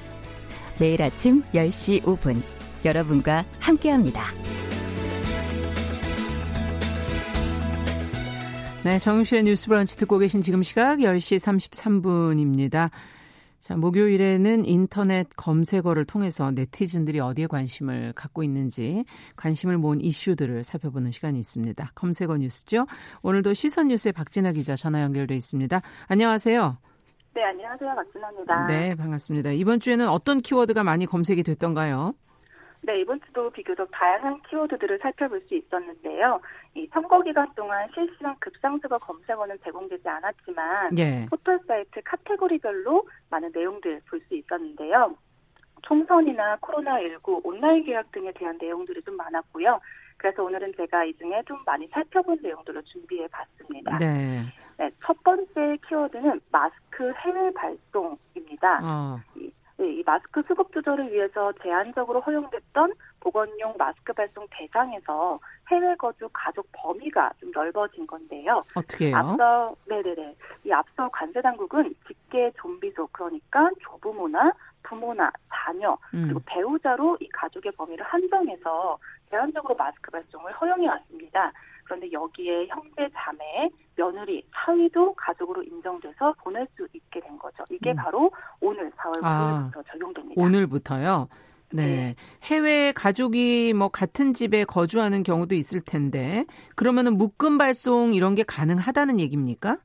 S1: 매일 아침 10시 5분 여러분과 함께합니다.
S2: 네, 정유실의 뉴스 브런치 듣고 계신 지금 시각 10시 33분입니다. 자, 목요일에는 인터넷 검색어를 통해서 네티즌들이 어디에 관심을 갖고 있는지 관심을 모은 이슈들을 살펴보는 시간이 있습니다. 검색어 뉴스죠. 오늘도 시선 뉴스의 박진아 기자 전화 연결돼 있습니다. 안녕하세요.
S5: 네, 안녕하세요. 박진아입니다.
S2: 네, 반갑습니다. 이번 주에는 어떤 키워드가 많이 검색이 됐던가요?
S5: 네, 이번 주도 비교적 다양한 키워드들을 살펴볼 수 있었는데요. 이 선거 기간 동안 실시간 급상승어 검색어는 제공되지 않았지만 예. 포털 사이트 카테고리별로 많은 내용들 볼 수 있었는데요. 총선이나 코로나19 온라인 계약 등에 대한 내용들이 좀 많았고요. 그래서 오늘은 제가 이 중에 좀 많이 살펴본 내용들을 준비해 봤습니다. 네. 네. 첫 번째 키워드는 마스크 해외 발송입니다. 어. 이, 네, 이 마스크 수급 조절을 위해서 제한적으로 허용됐던 보건용 마스크 발송 대상에서 해외 거주 가족 범위가 좀 넓어진 건데요.
S2: 어떻게 해요?
S5: 앞서 네네네. 이 앞서 관세 당국은 직계 좀비소 그러니까 조부모나 부모나 자녀 음. 그리고 배우자로 이 가족의 범위를 한정해서 제한적으로 마스크 발송을 허용해 왔습니다. 그런데 여기에 형제, 자매, 며느리, 사위도 가족으로 인정돼서 보낼 수 있게 된 거죠. 이게 음. 바로 오늘 4월 9일부터 아, 적용됩니다.
S2: 오늘부터요? 네. 네. 해외 가족이 뭐 같은 집에 거주하는 경우도 있을 텐데 그러면은 묶음 발송 이런 게 가능하다는 얘기입니까?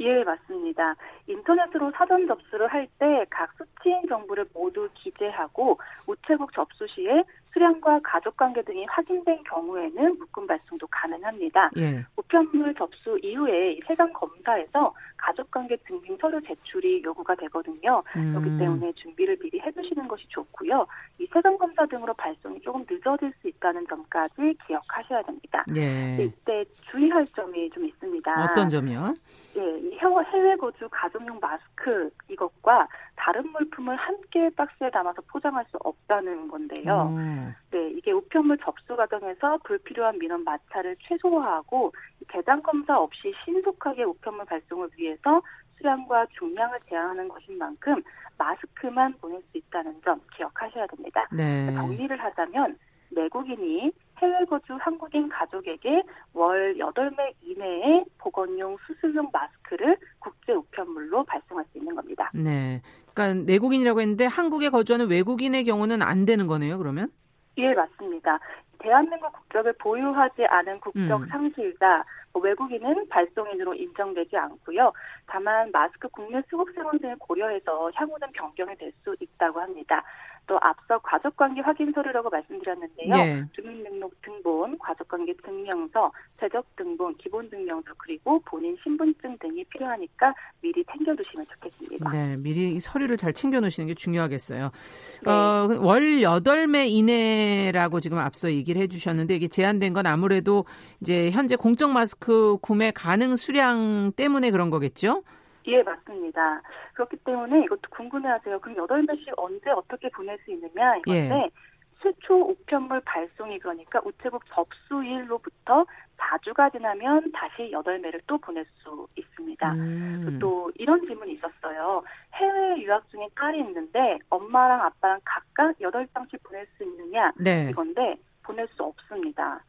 S5: 예, 맞습니다. 인터넷으로 사전 접수를 할 때 각 수취인 정보를 모두 기재하고 우체국 접수 시에 수량과 가족관계 등이 확인된 경우에는 묶음 발송도 가능합니다. 예. 우편물 접수 이후에 세관 검사에서 가족관계 증빙 서류 제출이 요구가 되거든요. 음. 그렇기 때문에 준비를 미리 해두시는 것이 좋고요. 이 세관 검사 등으로 발송이 조금 늦어질 수 있다는 점까지 기억하셔야 됩니다. 예. 이때 주의할 점이 좀 있습니다.
S2: 어떤 점이요?
S5: 예, 해외 거주 가정용 마스크 이것과 다른 물품을 함께 박스에 담아서 포장할 수 없다는 건데요. 음. 네, 이게 우편물 접수 과정에서 불필요한 민원 마찰을 최소화하고 대장 검사 없이 신속하게 우편물 발송을 위해서 수량과 중량을 제한하는 것인 만큼 마스크만 보낼 수 있다는 점 기억하셔야 됩니다. 네. 정리를 하자면 내국인이 해외 거주 한국인 가족에게 월 8매 이내에 보건용 수술용 마스크를 국제 우편물로 발송할 수 있는 겁니다.
S2: 네. 그러니까 내국인이라고 했는데 한국에 거주하는 외국인의 경우는 안 되는 거네요, 그러면?
S5: 예, 맞습니다. 대한민국 국적을 보유하지 않은 국적 음. 상실자, 뭐 외국인은 발송인으로 인정되지 않고요. 다만 마스크 국내 수급 상황 등을 고려해서 향후는 변경이 될 수 있다고 합니다. 또 앞서 가족관계 확인 서류라고 말씀드렸는데요. 네. 주민등록 등본, 가족관계 증명서, 재적 등본, 기본 증명서 그리고 본인 신분증 등이 필요하니까 미리 챙겨두시면 좋겠습니다.
S2: 네, 미리 서류를 잘 챙겨놓으시는 게 중요하겠어요. 네. 어, 월 8매 이내라고 지금 앞서 얘기를 해주셨는데 이게 제한된 건 아무래도 이제 현재 공적 마스크 구매 가능 수량 때문에 그런 거겠죠?
S5: 예, 맞습니다. 그렇기 때문에 이것도 궁금해하세요. 그럼 여덟 매씩 언제 어떻게 보낼 수 있느냐 이건데 예. 최초 우편물 발송이 그러니까 우체국 접수일로부터 4주가 지나면 다시 여덟 매를 또 보낼 수 있습니다. 음. 또 이런 질문이 있었어요. 해외 유학 중에 딸이 있는데 엄마랑 아빠랑 각각 여덟 장씩 보낼 수 있느냐 네. 이건데 보낼 수 없습니다.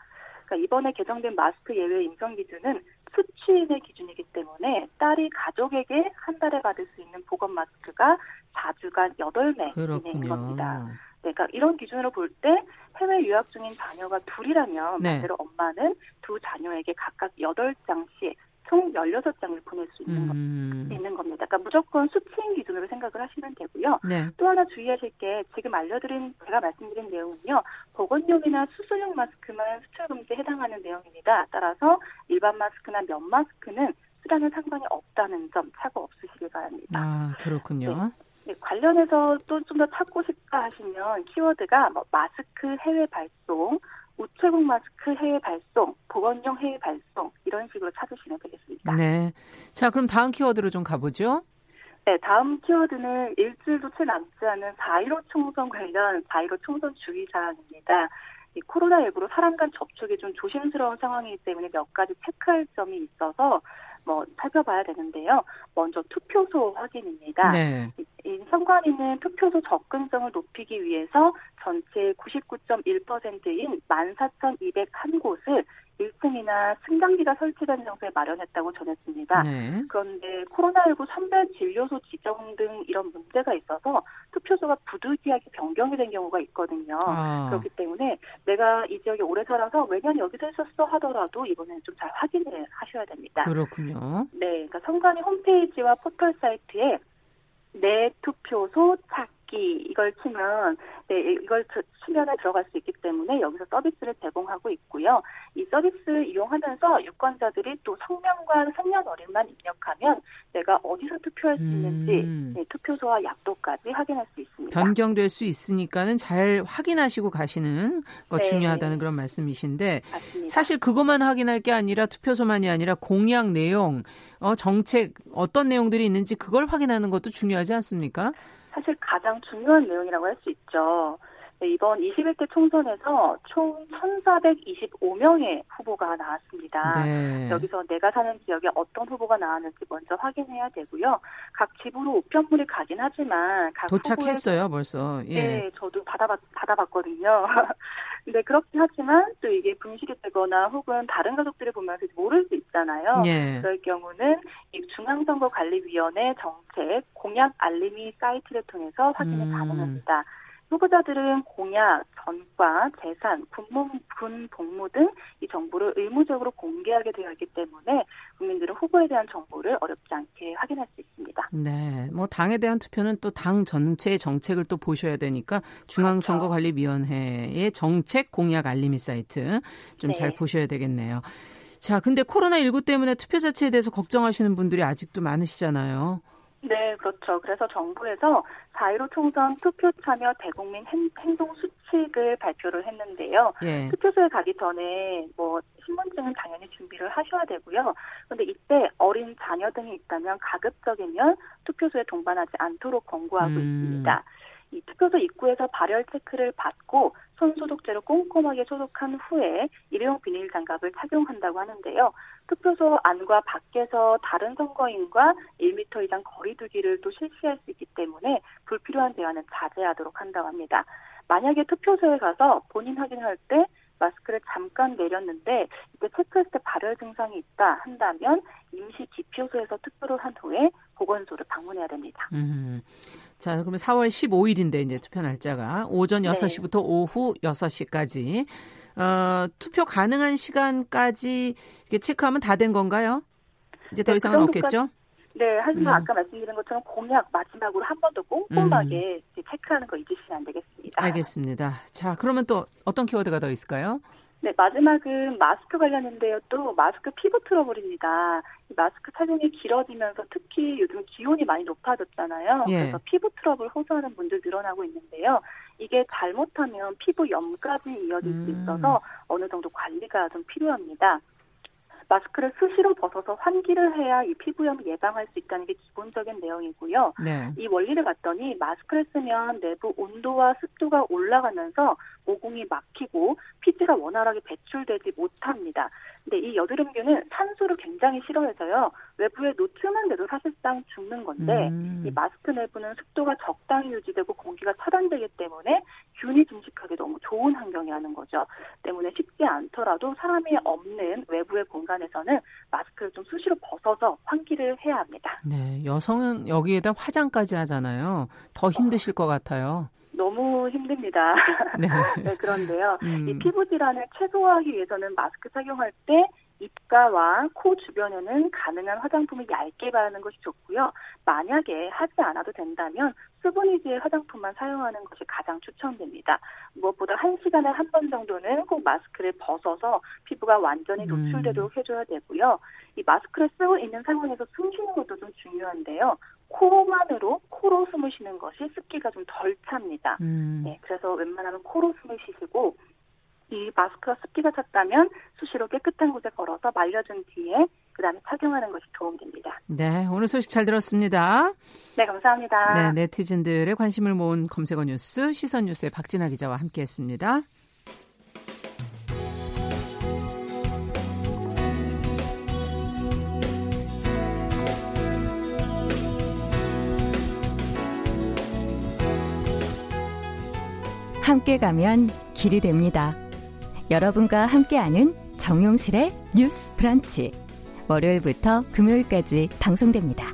S5: 그러니까 이번에 개정된 마스크 예외 인정 기준은 수취인의 기준이기 때문에 딸이 가족에게 한 달에 받을 수 있는 보건 마스크가 4주간 8매 이내인 겁니다. 네, 그러니까 이런 기준으로 볼 때 해외 유학 중인 자녀가 둘이라면 네. 반대로 엄마는 두 자녀에게 각각 8장씩 총 16장을 보낼 수 있는, 음. 거, 있는 겁니다. 그러니까 무조건 수치인 기준으로 생각을 하시면 되고요. 네. 또 하나 주의하실 게 지금 알려드린 제가 말씀드린 내용은요. 보건용이나 수술용 마스크만 수출 금지에 해당하는 내용입니다. 따라서 일반 마스크나 면 마스크는 수량은 상관이 없다는 점 차고 없으시길 바랍니다.
S2: 아 그렇군요.
S5: 네. 네, 관련해서 또 좀 더 찾고 싶다 하시면 키워드가 뭐 마스크 해외 발송, 우체국 마스크 해외 발송, 보건용 해외 발송 이런 식으로 찾으시면 되겠습니다.
S2: 네. 자, 그럼 다음 키워드로 좀 가보죠.
S5: 네, 다음 키워드는 일주일도 채 남지 않은 4.15 총선 관련 4.15 총선 주의사항입니다. 이 코로나19로 사람 간 접촉이 좀 조심스러운 상황이기 때문에 몇 가지 체크할 점이 있어서 뭐 살펴봐야 되는데요. 먼저 투표소 확인입니다. 네. 이 선관위는 투표소 접근성을 높이기 위해서 전체 99.1%인 14,201곳을 1층이나 승강기가 설치된 장소에 마련했다고 전했습니다. 네. 그런데 코로나19 선별 진료소 지정 등 이런 문제가 있어서 투표소가 부득이하게 변경이 된 경우가 있거든요. 아. 그렇기 때문에 내가 이 지역에 오래 살아서 왜년 여기서 했었어 하더라도 이번에는 좀 잘 확인을 하셔야 됩니다.
S2: 그렇군요.
S5: 네, 그러니까 선관위 홈페이지와 포털 사이트에 내 투표소 찾기 이걸 치면 네, 이걸 치면에 들어갈 수 있기 때문에 여기서 서비스를 제공하고 있고요. 이 서비스를 이용하면서 유권자들이 또 성명과 생년월일만 입력하면 내가 어디서 투표할 수 있는지 음. 네, 투표소와 약도까지 확인할 수 있습니다.
S2: 변경될 수 있으니까는 잘 확인하시고 가시는 거 네. 중요하다는 그런 말씀이신데 맞습니다. 사실 그것만 확인할 게 아니라 투표소만이 아니라 공약 내용, 어, 정책 어떤 내용들이 있는지 그걸 확인하는 것도 중요하지 않습니까?
S5: 사실 가장 중요한 내용이라고 할 수 있죠. 네, 이번 21대 총선에서 총 1,425명의 후보가 나왔습니다. 네. 여기서 내가 사는 지역에 어떤 후보가 나왔는지 먼저 확인해야 되고요. 각 집으로 우편물이 가긴 하지만 각
S2: 도착했어요, 후보의... 벌써.
S5: 예. 네, 저도 받아봤 받아봤거든요. 근데 그렇긴 하지만 또 이게 분실이 되거나 혹은 다른 가족들을 보면서 모를 수 있잖아요. 예. 그럴 경우는 이 중앙선거관리위원회 정책 공약 알림이 사이트를 통해서 확인이 음. 가능합니다. 후보자들은 공약, 전과, 재산, 군무, 군 복무 등 이 정보를 의무적으로 공개하게 되어 있기 때문에 국민들은 후보에 대한 정보를 어렵지 않게 확인할 수 있습니다.
S2: 네, 뭐 당에 대한 투표는 또 당 전체의 정책을 또 보셔야 되니까 중앙선거관리위원회의 정책 공약 알림이 사이트 좀잘 네. 보셔야 되겠네요. 자, 근데 코로나 19 때문에 투표 자체에 대해서 걱정하시는 분들이 아직도 많으시잖아요.
S5: 네, 그렇죠. 그래서 정부에서 4.15 총선 투표 참여 대국민 행동 수칙을 발표를 했는데요. 예. 투표소에 가기 전에 뭐 신분증은 당연히 준비를 하셔야 되고요. 그런데 이때 어린 자녀 등이 있다면 가급적이면 투표소에 동반하지 않도록 권고하고 음. 있습니다. 이 투표소 입구에서 발열 체크를 받고 손 소독제로 꼼꼼하게 소독한 후에 일회용 비닐 장갑을 착용한다고 하는데요. 투표소 안과 밖에서 다른 선거인과 1m 이상 거리두기를 또 실시할 수 있기 때문에 불필요한 대화는 자제하도록 한다고 합니다. 만약에 투표소에 가서 본인 확인할 때 마스크를 잠깐 내렸는데 이때 체크했을 때 발열 증상이 있다 한다면 임시 기표소에서 투표를 한 후에 보건소를 방문해야 됩니다. 음.
S2: 자, 그러면 4월 15일인데 이제 투표 날짜가 오전 6시부터 네. 오후 6시까지 어, 투표 가능한 시간까지 이렇게 체크하면 다 된 건가요? 이제 더 네, 이상은 그 없겠죠?
S5: 네, 하지만 음. 아까 말씀드린 것처럼 공약 마지막으로 한 번 더 꼼꼼하게 음. 체크하는 거 잊으시면 안 되겠습니다.
S2: 알겠습니다. 자, 그러면 또 어떤 키워드가 더 있을까요?
S5: 네, 마지막은 마스크 관련인데요. 또 마스크 피부 트러블입니다. 마스크 착용이 길어지면서 특히 요즘 기온이 많이 높아졌잖아요. 예. 그래서 피부 트러블 호소하는 분들 늘어나고 있는데요. 이게 잘못하면 피부 염까지 이어질 음. 수 있어서 어느 정도 관리가 좀 필요합니다. 마스크를 수시로 벗어서 환기를 해야 이 피부염 예방할 수 있다는 게 기본적인 내용이고요. 네. 이 원리를 봤더니 마스크를 쓰면 내부 온도와 습도가 올라가면서 모공이 막히고 피지가 원활하게 배출되지 못합니다. 근데 이 여드름균은 산소를 굉장히 싫어해서요. 외부에 노출만 돼도 사실상 죽는 건데 음. 이 마스크 내부는 습도가 적당히 유지되고 공기가 차단되기 때문에 균이 증식하기 너무 좋은 환경이라는 거죠. 때문에 쉽지 않더라도 사람이 없는 외부의 공간에서는 마스크를 좀 수시로 벗어서 환기를 해야 합니다.
S2: 네, 여성은 여기에다 화장까지 하잖아요. 더 힘드실 것 같아요.
S5: 너무 힘듭니다. 네. 네 그런데요. 음. 이 피부 질환을 최소화하기 위해서는 마스크 착용할 때 입가와 코 주변에는 가능한 화장품을 얇게 바르는 것이 좋고요. 만약에 하지 않아도 된다면 수분 위주의 화장품만 사용하는 것이 가장 추천됩니다. 무엇보다 한 시간에 한 번 정도는 꼭 마스크를 벗어서 피부가 완전히 음. 노출되도록 해줘야 되고요. 이 마스크를 쓰고 있는 상황에서 숨 쉬는 것도 좀 중요한데요. 코만으로 코로 숨을 쉬는 것이 습기가 좀 덜 찹니다. 음. 네, 그래서 웬만하면 코로 숨을 쉬시고 이 마스크가 습기가 찼다면 수시로 깨끗한 곳에 걸어서 말려준 뒤에 그다음에 착용하는 것이 도움됩니다.
S2: 네, 오늘 소식 잘 들었습니다.
S5: 네, 감사합니다.
S2: 네, 네티즌들의 관심을 모은 검색어 뉴스 시선 뉴스의 박진아 기자와 함께했습니다.
S1: 함께 가면 길이 됩니다. 여러분과 함께하는 정용실의 뉴스 브런치. 월요일부터 금요일까지 방송됩니다.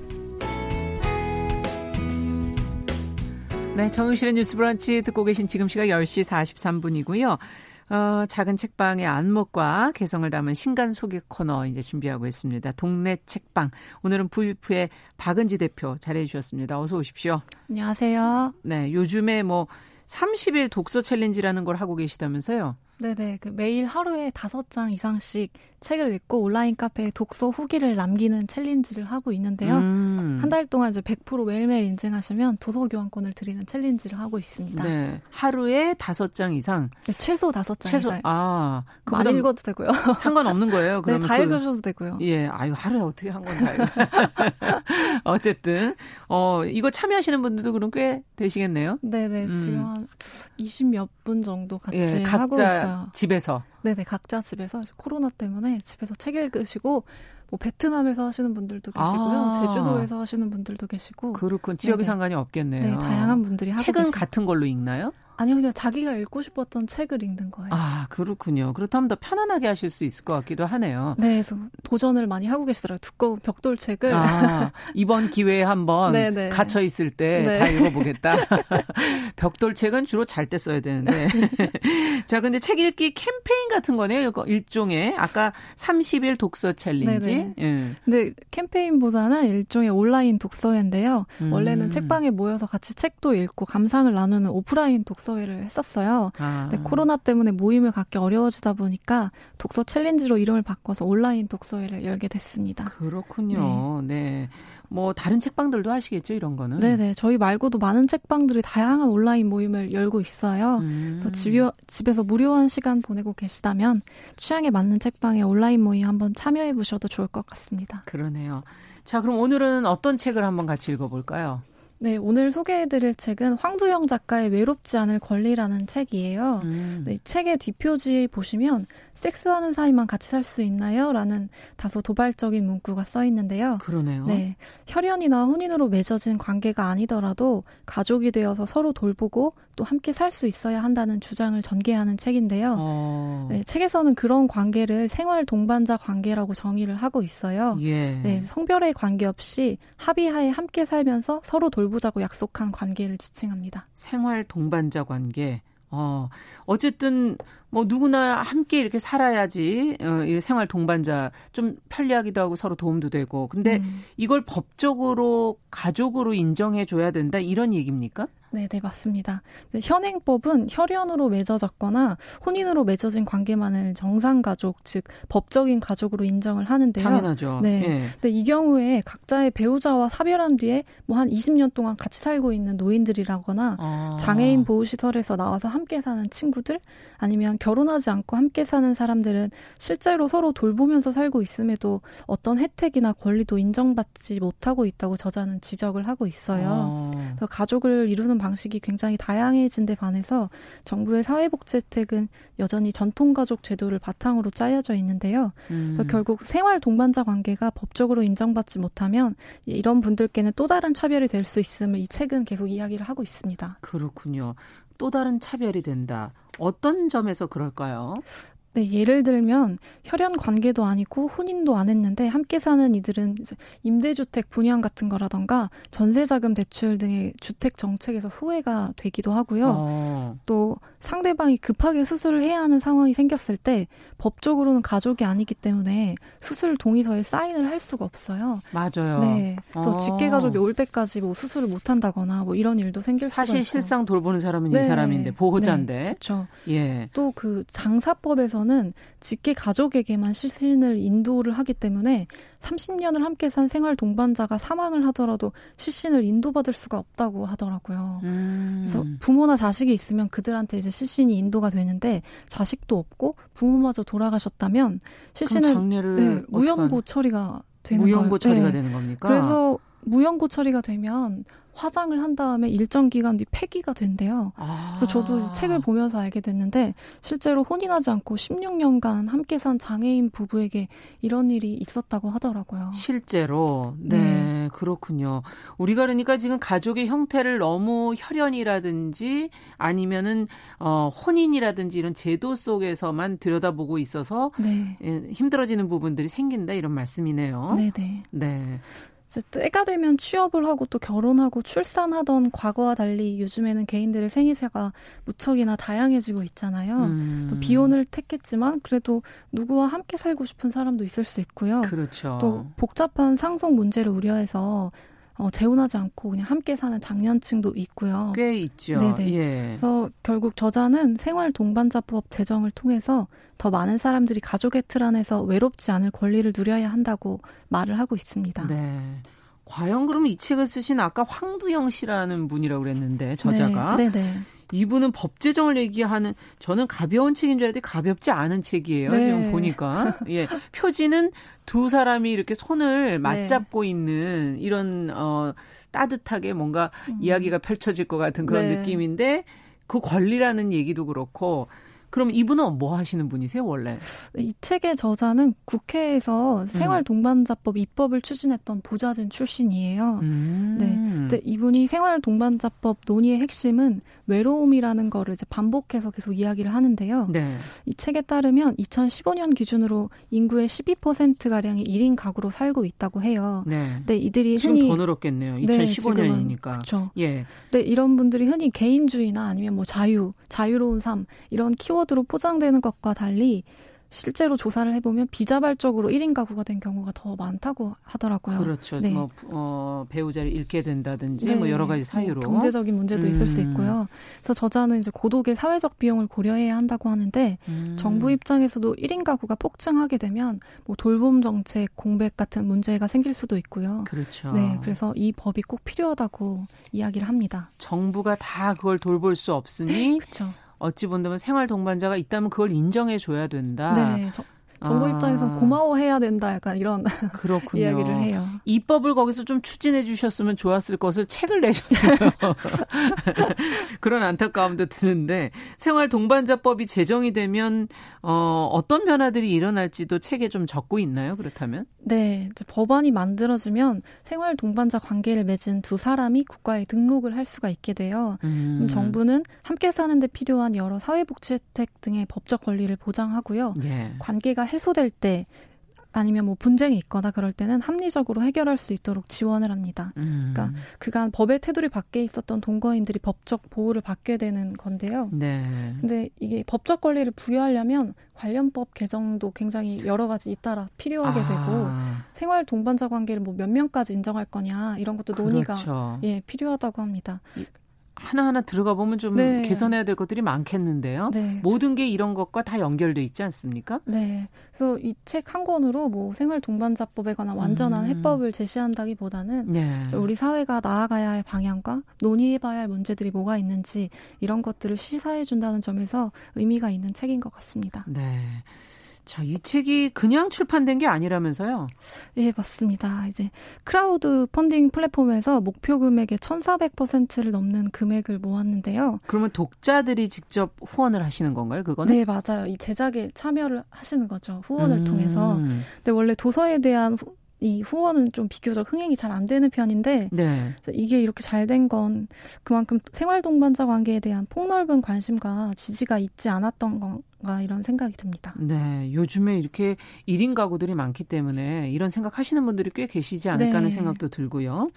S2: 네, 정용실의 뉴스 브런치 듣고 계신 지금 시각 10시 43분이고요. 어, 작은 책방의 안목과 개성을 담은 신간 소개 코너 이제 준비하고 있습니다. 동네 책방. 오늘은 부유프의 박은지 대표 자리해 주셨습니다. 어서 오십시오.
S6: 안녕하세요.
S2: 네, 요즘에 뭐 30일 독서 챌린지라는 걸 하고 계시다면서요?
S6: 네네. 그 매일 하루에 다섯 장 이상씩 책을 읽고 온라인 카페에 독서 후기를 남기는 챌린지를 하고 있는데요. 음. 한달 동안 이제 100% 매일매일 인증하시면 도서 교환권을 드리는 챌린지를 하고 있습니다. 네.
S2: 하루에 다섯 장 이상.
S6: 네, 최소 다섯 장 최소, 이상.
S2: 아.
S6: 많이 읽어도 되고요.
S2: 상관없는 거예요.
S6: 네, 그러면 네, 다 그, 읽으셔도 되고요.
S2: 예. 아유, 하루에 어떻게 한 건다. 어쨌든 어, 이거 참여하시는 분들도 그럼 꽤 되시겠네요.
S6: 네 네. 음. 지금 한 20몇 분 정도 같이 예, 하고 있어요.
S2: 집에서.
S6: 네네. 각자 집에서 코로나 때문에 집에서 책 읽으시고 뭐 베트남에서 하시는 분들도 계시고요. 아. 제주도에서 하시는 분들도 계시고.
S2: 그렇군. 지역이 상관이 없겠네요.
S6: 네, 다양한 분들이
S2: 책은
S6: 계세요.
S2: 같은 걸로 읽나요?
S6: 아니요, 그냥 자기가 읽고 싶었던 책을 읽는 거예요.
S2: 아, 그렇군요. 그렇다면 더 편안하게 하실 수 있을 것 같기도 하네요.
S6: 네, 그래서 도전을 많이 하고 계시더라고요. 두꺼운 벽돌 책을.
S2: 아, 이번 기회에 한번 네, 네. 갇혀 있을 때다 네. 읽어보겠다. 벽돌 책은 주로 잘 때 써야 되는데. 자, 근데 책 읽기 캠페인 같은 거네요. 일종의 아까 30일 독서 챌린지. 네.
S6: 예. 근데 캠페인보다는 일종의 온라인 독서회인데요. 음. 원래는 책방에 모여서 같이 책도 읽고 감상을 나누는 오프라인 독서 회를 했었어요. 아. 근데 코로나 때문에 모임을 갖기 어려워지다 보니까 독서 챌린지로 이름을 바꿔서 온라인 독서회를 열게 됐습니다.
S2: 그렇군요. 네. 네. 뭐 다른 책방들도 하시겠죠 이런 거는.
S6: 네네 저희 말고도 많은 책방들이 다양한 온라인 모임을 열고 있어요. 음. 그래서 집여, 집에서 무료한 시간 보내고 계시다면 취향에 맞는 책방에 온라인 모임 한번 참여해 보셔도 좋을 것 같습니다.
S2: 그러네요. 자 그럼 오늘은 어떤 책을 한번 같이 읽어볼까요?
S6: 네, 오늘 소개해드릴 책은 황두영 작가의 외롭지 않을 권리라는 책이에요. 음. 네, 책의 뒷표지 보시면 섹스하는 사이만 같이 살 수 있나요? 라는 다소 도발적인 문구가 써 있는데요.
S2: 그러네요.
S6: 네. 혈연이나 혼인으로 맺어진 관계가 아니더라도 가족이 되어서 서로 돌보고 또 함께 살 수 있어야 한다는 주장을 전개하는 책인데요. 어... 네, 책에서는 그런 관계를 생활 동반자 관계라고 정의를 하고 있어요. 예. 네, 성별에 관계없이 합의하에 함께 살면서 서로 돌보자고 약속한 관계를 지칭합니다.
S2: 생활 동반자 관계. 어, 어쨌든 뭐 누구나 함께 이렇게 살아야지 어, 이 생활 동반자 좀 편리하기도 하고 서로 도움도 되고. 근데 음. 이걸 법적으로 가족으로 인정해 줘야 된다 이런 얘기입니까?
S6: 네, 네, 맞습니다. 네, 현행법은 혈연으로 맺어졌거나 혼인으로 맺어진 관계만을 정상가족, 즉 법적인 가족으로 인정을 하는데요.
S2: 당연하죠.
S6: 네. 예. 근데 이 경우에 각자의 배우자와 사별한 뒤에 뭐 한 20년 동안 같이 살고 있는 노인들이라거나 아. 장애인 보호시설에서 나와서 함께 사는 친구들 아니면 결혼하지 않고 함께 사는 사람들은 실제로 서로 돌보면서 살고 있음에도 어떤 혜택이나 권리도 인정받지 못하고 있다고 저자는 지적을 하고 있어요. 아. 그래서 가족을 이루는 방식이 굉장히 다양해진 데 반해서 정부의 사회복지 혜택은 여전히 전통가족 제도를 바탕으로 짜여져 있는데요. 음. 결국 생활 동반자 관계가 법적으로 인정받지 못하면 이런 분들께는 또 다른 차별이 될 수 있음을 이 책은 계속 이야기를 하고 있습니다.
S2: 그렇군요. 또 다른 차별이 된다. 어떤 점에서 그럴까요?
S6: 네, 예를 들면 혈연 관계도 아니고 혼인도 안 했는데 함께 사는 이들은 임대주택 분양 같은 거라던가 전세자금 대출 등의 주택 정책에서 소외가 되기도 하고요. 어. 또 상대방이 급하게 수술을 해야 하는 상황이 생겼을 때 법적으로는 가족이 아니기 때문에 수술 동의서에 사인을 할 수가 없어요.
S2: 맞아요.
S6: 네. 그래서 어. 직계 가족이 올 때까지 뭐 수술을 못 한다거나 뭐 이런 일도 생길 수가
S2: 사실 실상 돌보는 사람은 네. 이 사람인데 보호자인데. 네.
S6: 그렇죠. 예. 또 그 장사법에서 는 직계 가족에게만 시신을 인도를 하기 때문에 30년을 함께 산 생활 동반자가 사망을 하더라도 시신을 인도받을 수가 없다고 하더라고요. 음. 그래서 부모나 자식이 있으면 그들한테 이제 시신이 인도가 되는데 자식도 없고 부모마저 돌아가셨다면 시신은 네, 무연고 처리가 되는
S2: 거예요. 무연고 처리가 네. 되는 겁니까?
S6: 그래서 무연고 처리가 되면 화장을 한 다음에 일정 기간 뒤 폐기가 된대요. 아. 그래서 저도 책을 보면서 알게 됐는데 실제로 혼인하지 않고 16년간 함께 산 장애인 부부에게 이런 일이 있었다고 하더라고요.
S2: 실제로 네, 네. 그렇군요. 우리가 그러니까 지금 가족의 형태를 너무 혈연이라든지 아니면은 어 혼인이라든지 이런 제도 속에서만 들여다보고 있어서 네. 예, 힘들어지는 부분들이 생긴다 이런 말씀이네요.
S6: 네, 네.
S2: 네.
S6: 때가 되면 취업을 하고 또 결혼하고 출산하던 과거와 달리 요즘에는 개인들의 생애세가 무척이나 다양해지고 있잖아요. 음. 또 비혼을 택했지만 그래도 누구와 함께 살고 싶은 사람도 있을 수 있고요.
S2: 그렇죠.
S6: 또 복잡한 상속 문제를 우려해서 어, 재혼하지 않고 그냥 함께 사는 장년층도 있고요.
S2: 꽤 있죠. 네네. 예.
S6: 그래서 결국 저자는 생활 동반자법 제정을 통해서 더 많은 사람들이 가족의 틀 안에서 외롭지 않을 권리를 누려야 한다고 말을 하고 있습니다.
S2: 네. 과연 그럼 이 책을 쓰신 아까 황두영 씨라는 분이라고 그랬는데 저자가 네, 네, 네. 이분은 법 제정을 얘기하는 저는 가벼운 책인 줄 알았더니 가볍지 않은 책이에요. 네. 지금 보니까 예 표지는 두 사람이 이렇게 손을 네. 맞잡고 네. 있는 이런 어 따뜻하게 뭔가 음. 이야기가 펼쳐질 것 같은 그런 네. 느낌인데 그 권리라는 얘기도 그렇고 그럼 이분은 뭐 하시는 분이세요, 원래?
S6: 이 책의 저자는 국회에서 생활 동반자법 입법을 추진했던 보좌진 출신이에요. 음. 네. 근데 이분이 생활 동반자법 논의의 핵심은 외로움이라는 거를 이제 반복해서 계속 이야기를 하는데요. 네. 이 책에 따르면 2015년 기준으로 인구의 12% 가량이 1인 가구로 살고 있다고 해요. 네. 근데 이들이
S2: 흔히 더 늘었겠네요. 2015년이니까. 네,
S6: 그렇죠. 예. 근데 이런 분들이 흔히 개인주의나 아니면 뭐 자유, 자유로운 삶 이런 키워드로 포장되는 것과 달리 실제로 조사를 해보면 비자발적으로 1인 가구가 된 경우가 더 많다고 하더라고요.
S2: 그렇죠. 네. 뭐 어, 배우자를 잃게 된다든지 네. 뭐 여러 가지 사유로
S6: 뭐 경제적인 문제도 음. 있을 수 음. 있고요. 그래서 저자는 이제 고독의 사회적 비용을 고려해야 한다고 하는데 음. 정부 입장에서도 1인 가구가 폭증하게 되면 뭐 돌봄 정책, 공백 같은 문제가 생길 수도 있고요.
S2: 그렇죠.
S6: 네, 그래서 이 법이 꼭 필요하다고 이야기를 합니다.
S2: 정부가 다 그걸 돌볼 수 없으니
S6: 그렇죠.
S2: 어찌 본다면 생활 동반자가 있다면 그걸 인정해 줘야 된다.
S6: 네. 저, 정부 아. 입장에서는 고마워해야 된다 약간 이런 그렇군요. 이야기를 해요.
S2: 입법을 거기서 좀 추진해 주셨으면 좋았을 것을 책을 내셨어요. 그런 안타까움도 드는데 생활 동반자법이 제정이 되면 어, 어떤 변화들이 일어날지도 책에 좀 적고 있나요? 그렇다면?
S6: 네, 법안이 만들어지면 생활 동반자 관계를 맺은 두 사람이 국가에 등록을 할 수가 있게 돼요. 음. 정부는 함께 사는데 필요한 여러 사회복지 혜택 등의 법적 권리를 보장하고요. 예. 관계가 해소될 때 아니면 뭐 분쟁이 있거나 그럴 때는 합리적으로 해결할 수 있도록 지원을 합니다. 음. 그러니까 그간 법의 테두리 밖에 있었던 동거인들이 법적 보호를 받게 되는 건데요. 네. 근데 이게 법적 권리를 부여하려면 관련법 개정도 굉장히 여러 가지 잇따라 필요하게 아. 되고 생활 동반자 관계를 뭐 몇 명까지 인정할 거냐 이런 것도 논의가 그렇죠. 예 필요하다고 합니다.
S2: 하나하나 들어가 보면 좀 네. 개선해야 될 것들이 많겠는데요. 네. 모든 게 이런 것과 다 연결돼 있지 않습니까?
S6: 네. 그래서 이 책 한 권으로 뭐 생활 동반자법에 관한 완전한 음. 해법을 제시한다기보다는 네. 우리 사회가 나아가야 할 방향과 논의해봐야 할 문제들이 뭐가 있는지 이런 것들을 시사해 준다는 점에서 의미가 있는 책인 것 같습니다.
S2: 네. 자, 이 책이 그냥 출판된 게 아니라면서요?
S6: 예, 맞습니다. 이제 크라우드 펀딩 플랫폼에서 목표 금액의 1,400%를 넘는 금액을 모았는데요.
S2: 그러면 독자들이 직접 후원을 하시는 건가요, 그거는?
S6: 네, 맞아요. 이 제작에 참여를 하시는 거죠. 후원을 음. 통해서. 근데 원래 도서에 대한 후, 이 후원은 좀 비교적 흥행이 잘 안 되는 편인데 네. 이게 이렇게 잘 된 건 그만큼 생활 동반자 관계에 대한 폭넓은 관심과 지지가 있지 않았던 건가 이런 생각이 듭니다.
S2: 네, 요즘에 이렇게 1인 가구들이 많기 때문에 이런 생각 하시는 분들이 꽤 계시지 않을까 하는 네. 생각도 들고요.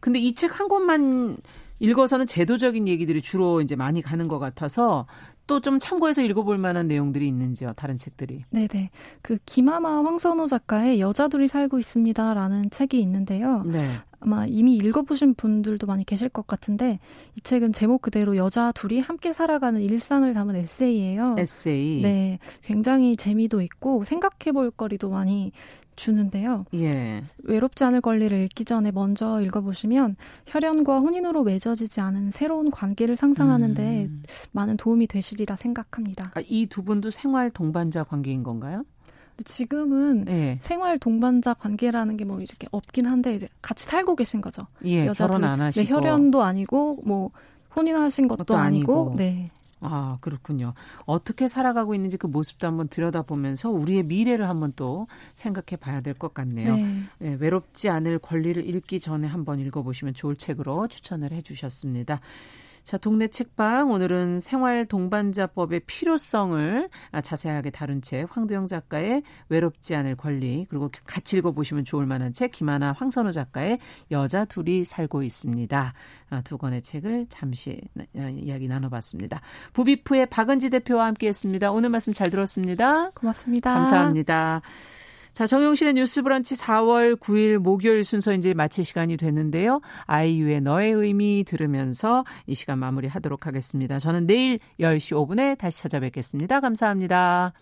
S2: 근데 이 책 한 권만 읽어서는 제도적인 얘기들이 주로 이제 많이 가는 것 같아서 또 좀 참고해서 읽어볼 만한 내용들이 있는지요, 다른 책들이.
S6: 네네. 그 김하나 황선호 작가의 여자들이 살고 있습니다라는 책이 있는데요. 네. 아마 이미 읽어보신 분들도 많이 계실 것 같은데 이 책은 제목 그대로 여자 둘이 함께 살아가는 일상을 담은 에세이예요.
S2: 에세이.
S6: 네, 굉장히 재미도 있고 생각해볼 거리도 많이 주는데요. 예. 외롭지 않을 권리를 읽기 전에 먼저 읽어보시면 혈연과 혼인으로 맺어지지 않은 새로운 관계를 상상하는데 음. 많은 도움이 되시리라 생각합니다.
S2: 아, 이두 분도 생활 동반자 관계인 건가요?
S6: 지금은 예. 생활 동반자 관계라는 게 뭐 이렇게 없긴 한데 이제 같이 살고 계신 거죠.
S2: 예, 결혼 안 하시고
S6: 네, 혈연도 아니고 뭐 혼인하신 것도 아니고, 아니고. 네.
S2: 아, 그렇군요. 어떻게 살아가고 있는지 그 모습도 한번 들여다보면서 우리의 미래를 한번 또 생각해 봐야 될 것 같네요. 네. 네, 외롭지 않을 권리를 읽기 전에 한번 읽어보시면 좋을 책으로 추천을 해 주셨습니다. 자, 동네 책방 오늘은 생활 동반자법의 필요성을 자세하게 다룬 책 황도영 작가의 외롭지 않을 권리 그리고 같이 읽어보시면 좋을 만한 책 김하나 황선우 작가의 여자 둘이 살고 있습니다. 아, 두 권의 책을 잠시 이야기 나눠봤습니다. 부비프의 박은지 대표와 함께했습니다. 오늘 말씀 잘 들었습니다.
S6: 고맙습니다.
S2: 감사합니다. 자, 정용실의 뉴스 브런치 4월 9일 목요일 순서 이제 마칠 시간이 됐는데요. 아이유의 너의 의미 들으면서 이 시간 마무리 하도록 하겠습니다. 저는 내일 10시 5분에 다시 찾아뵙겠습니다. 감사합니다.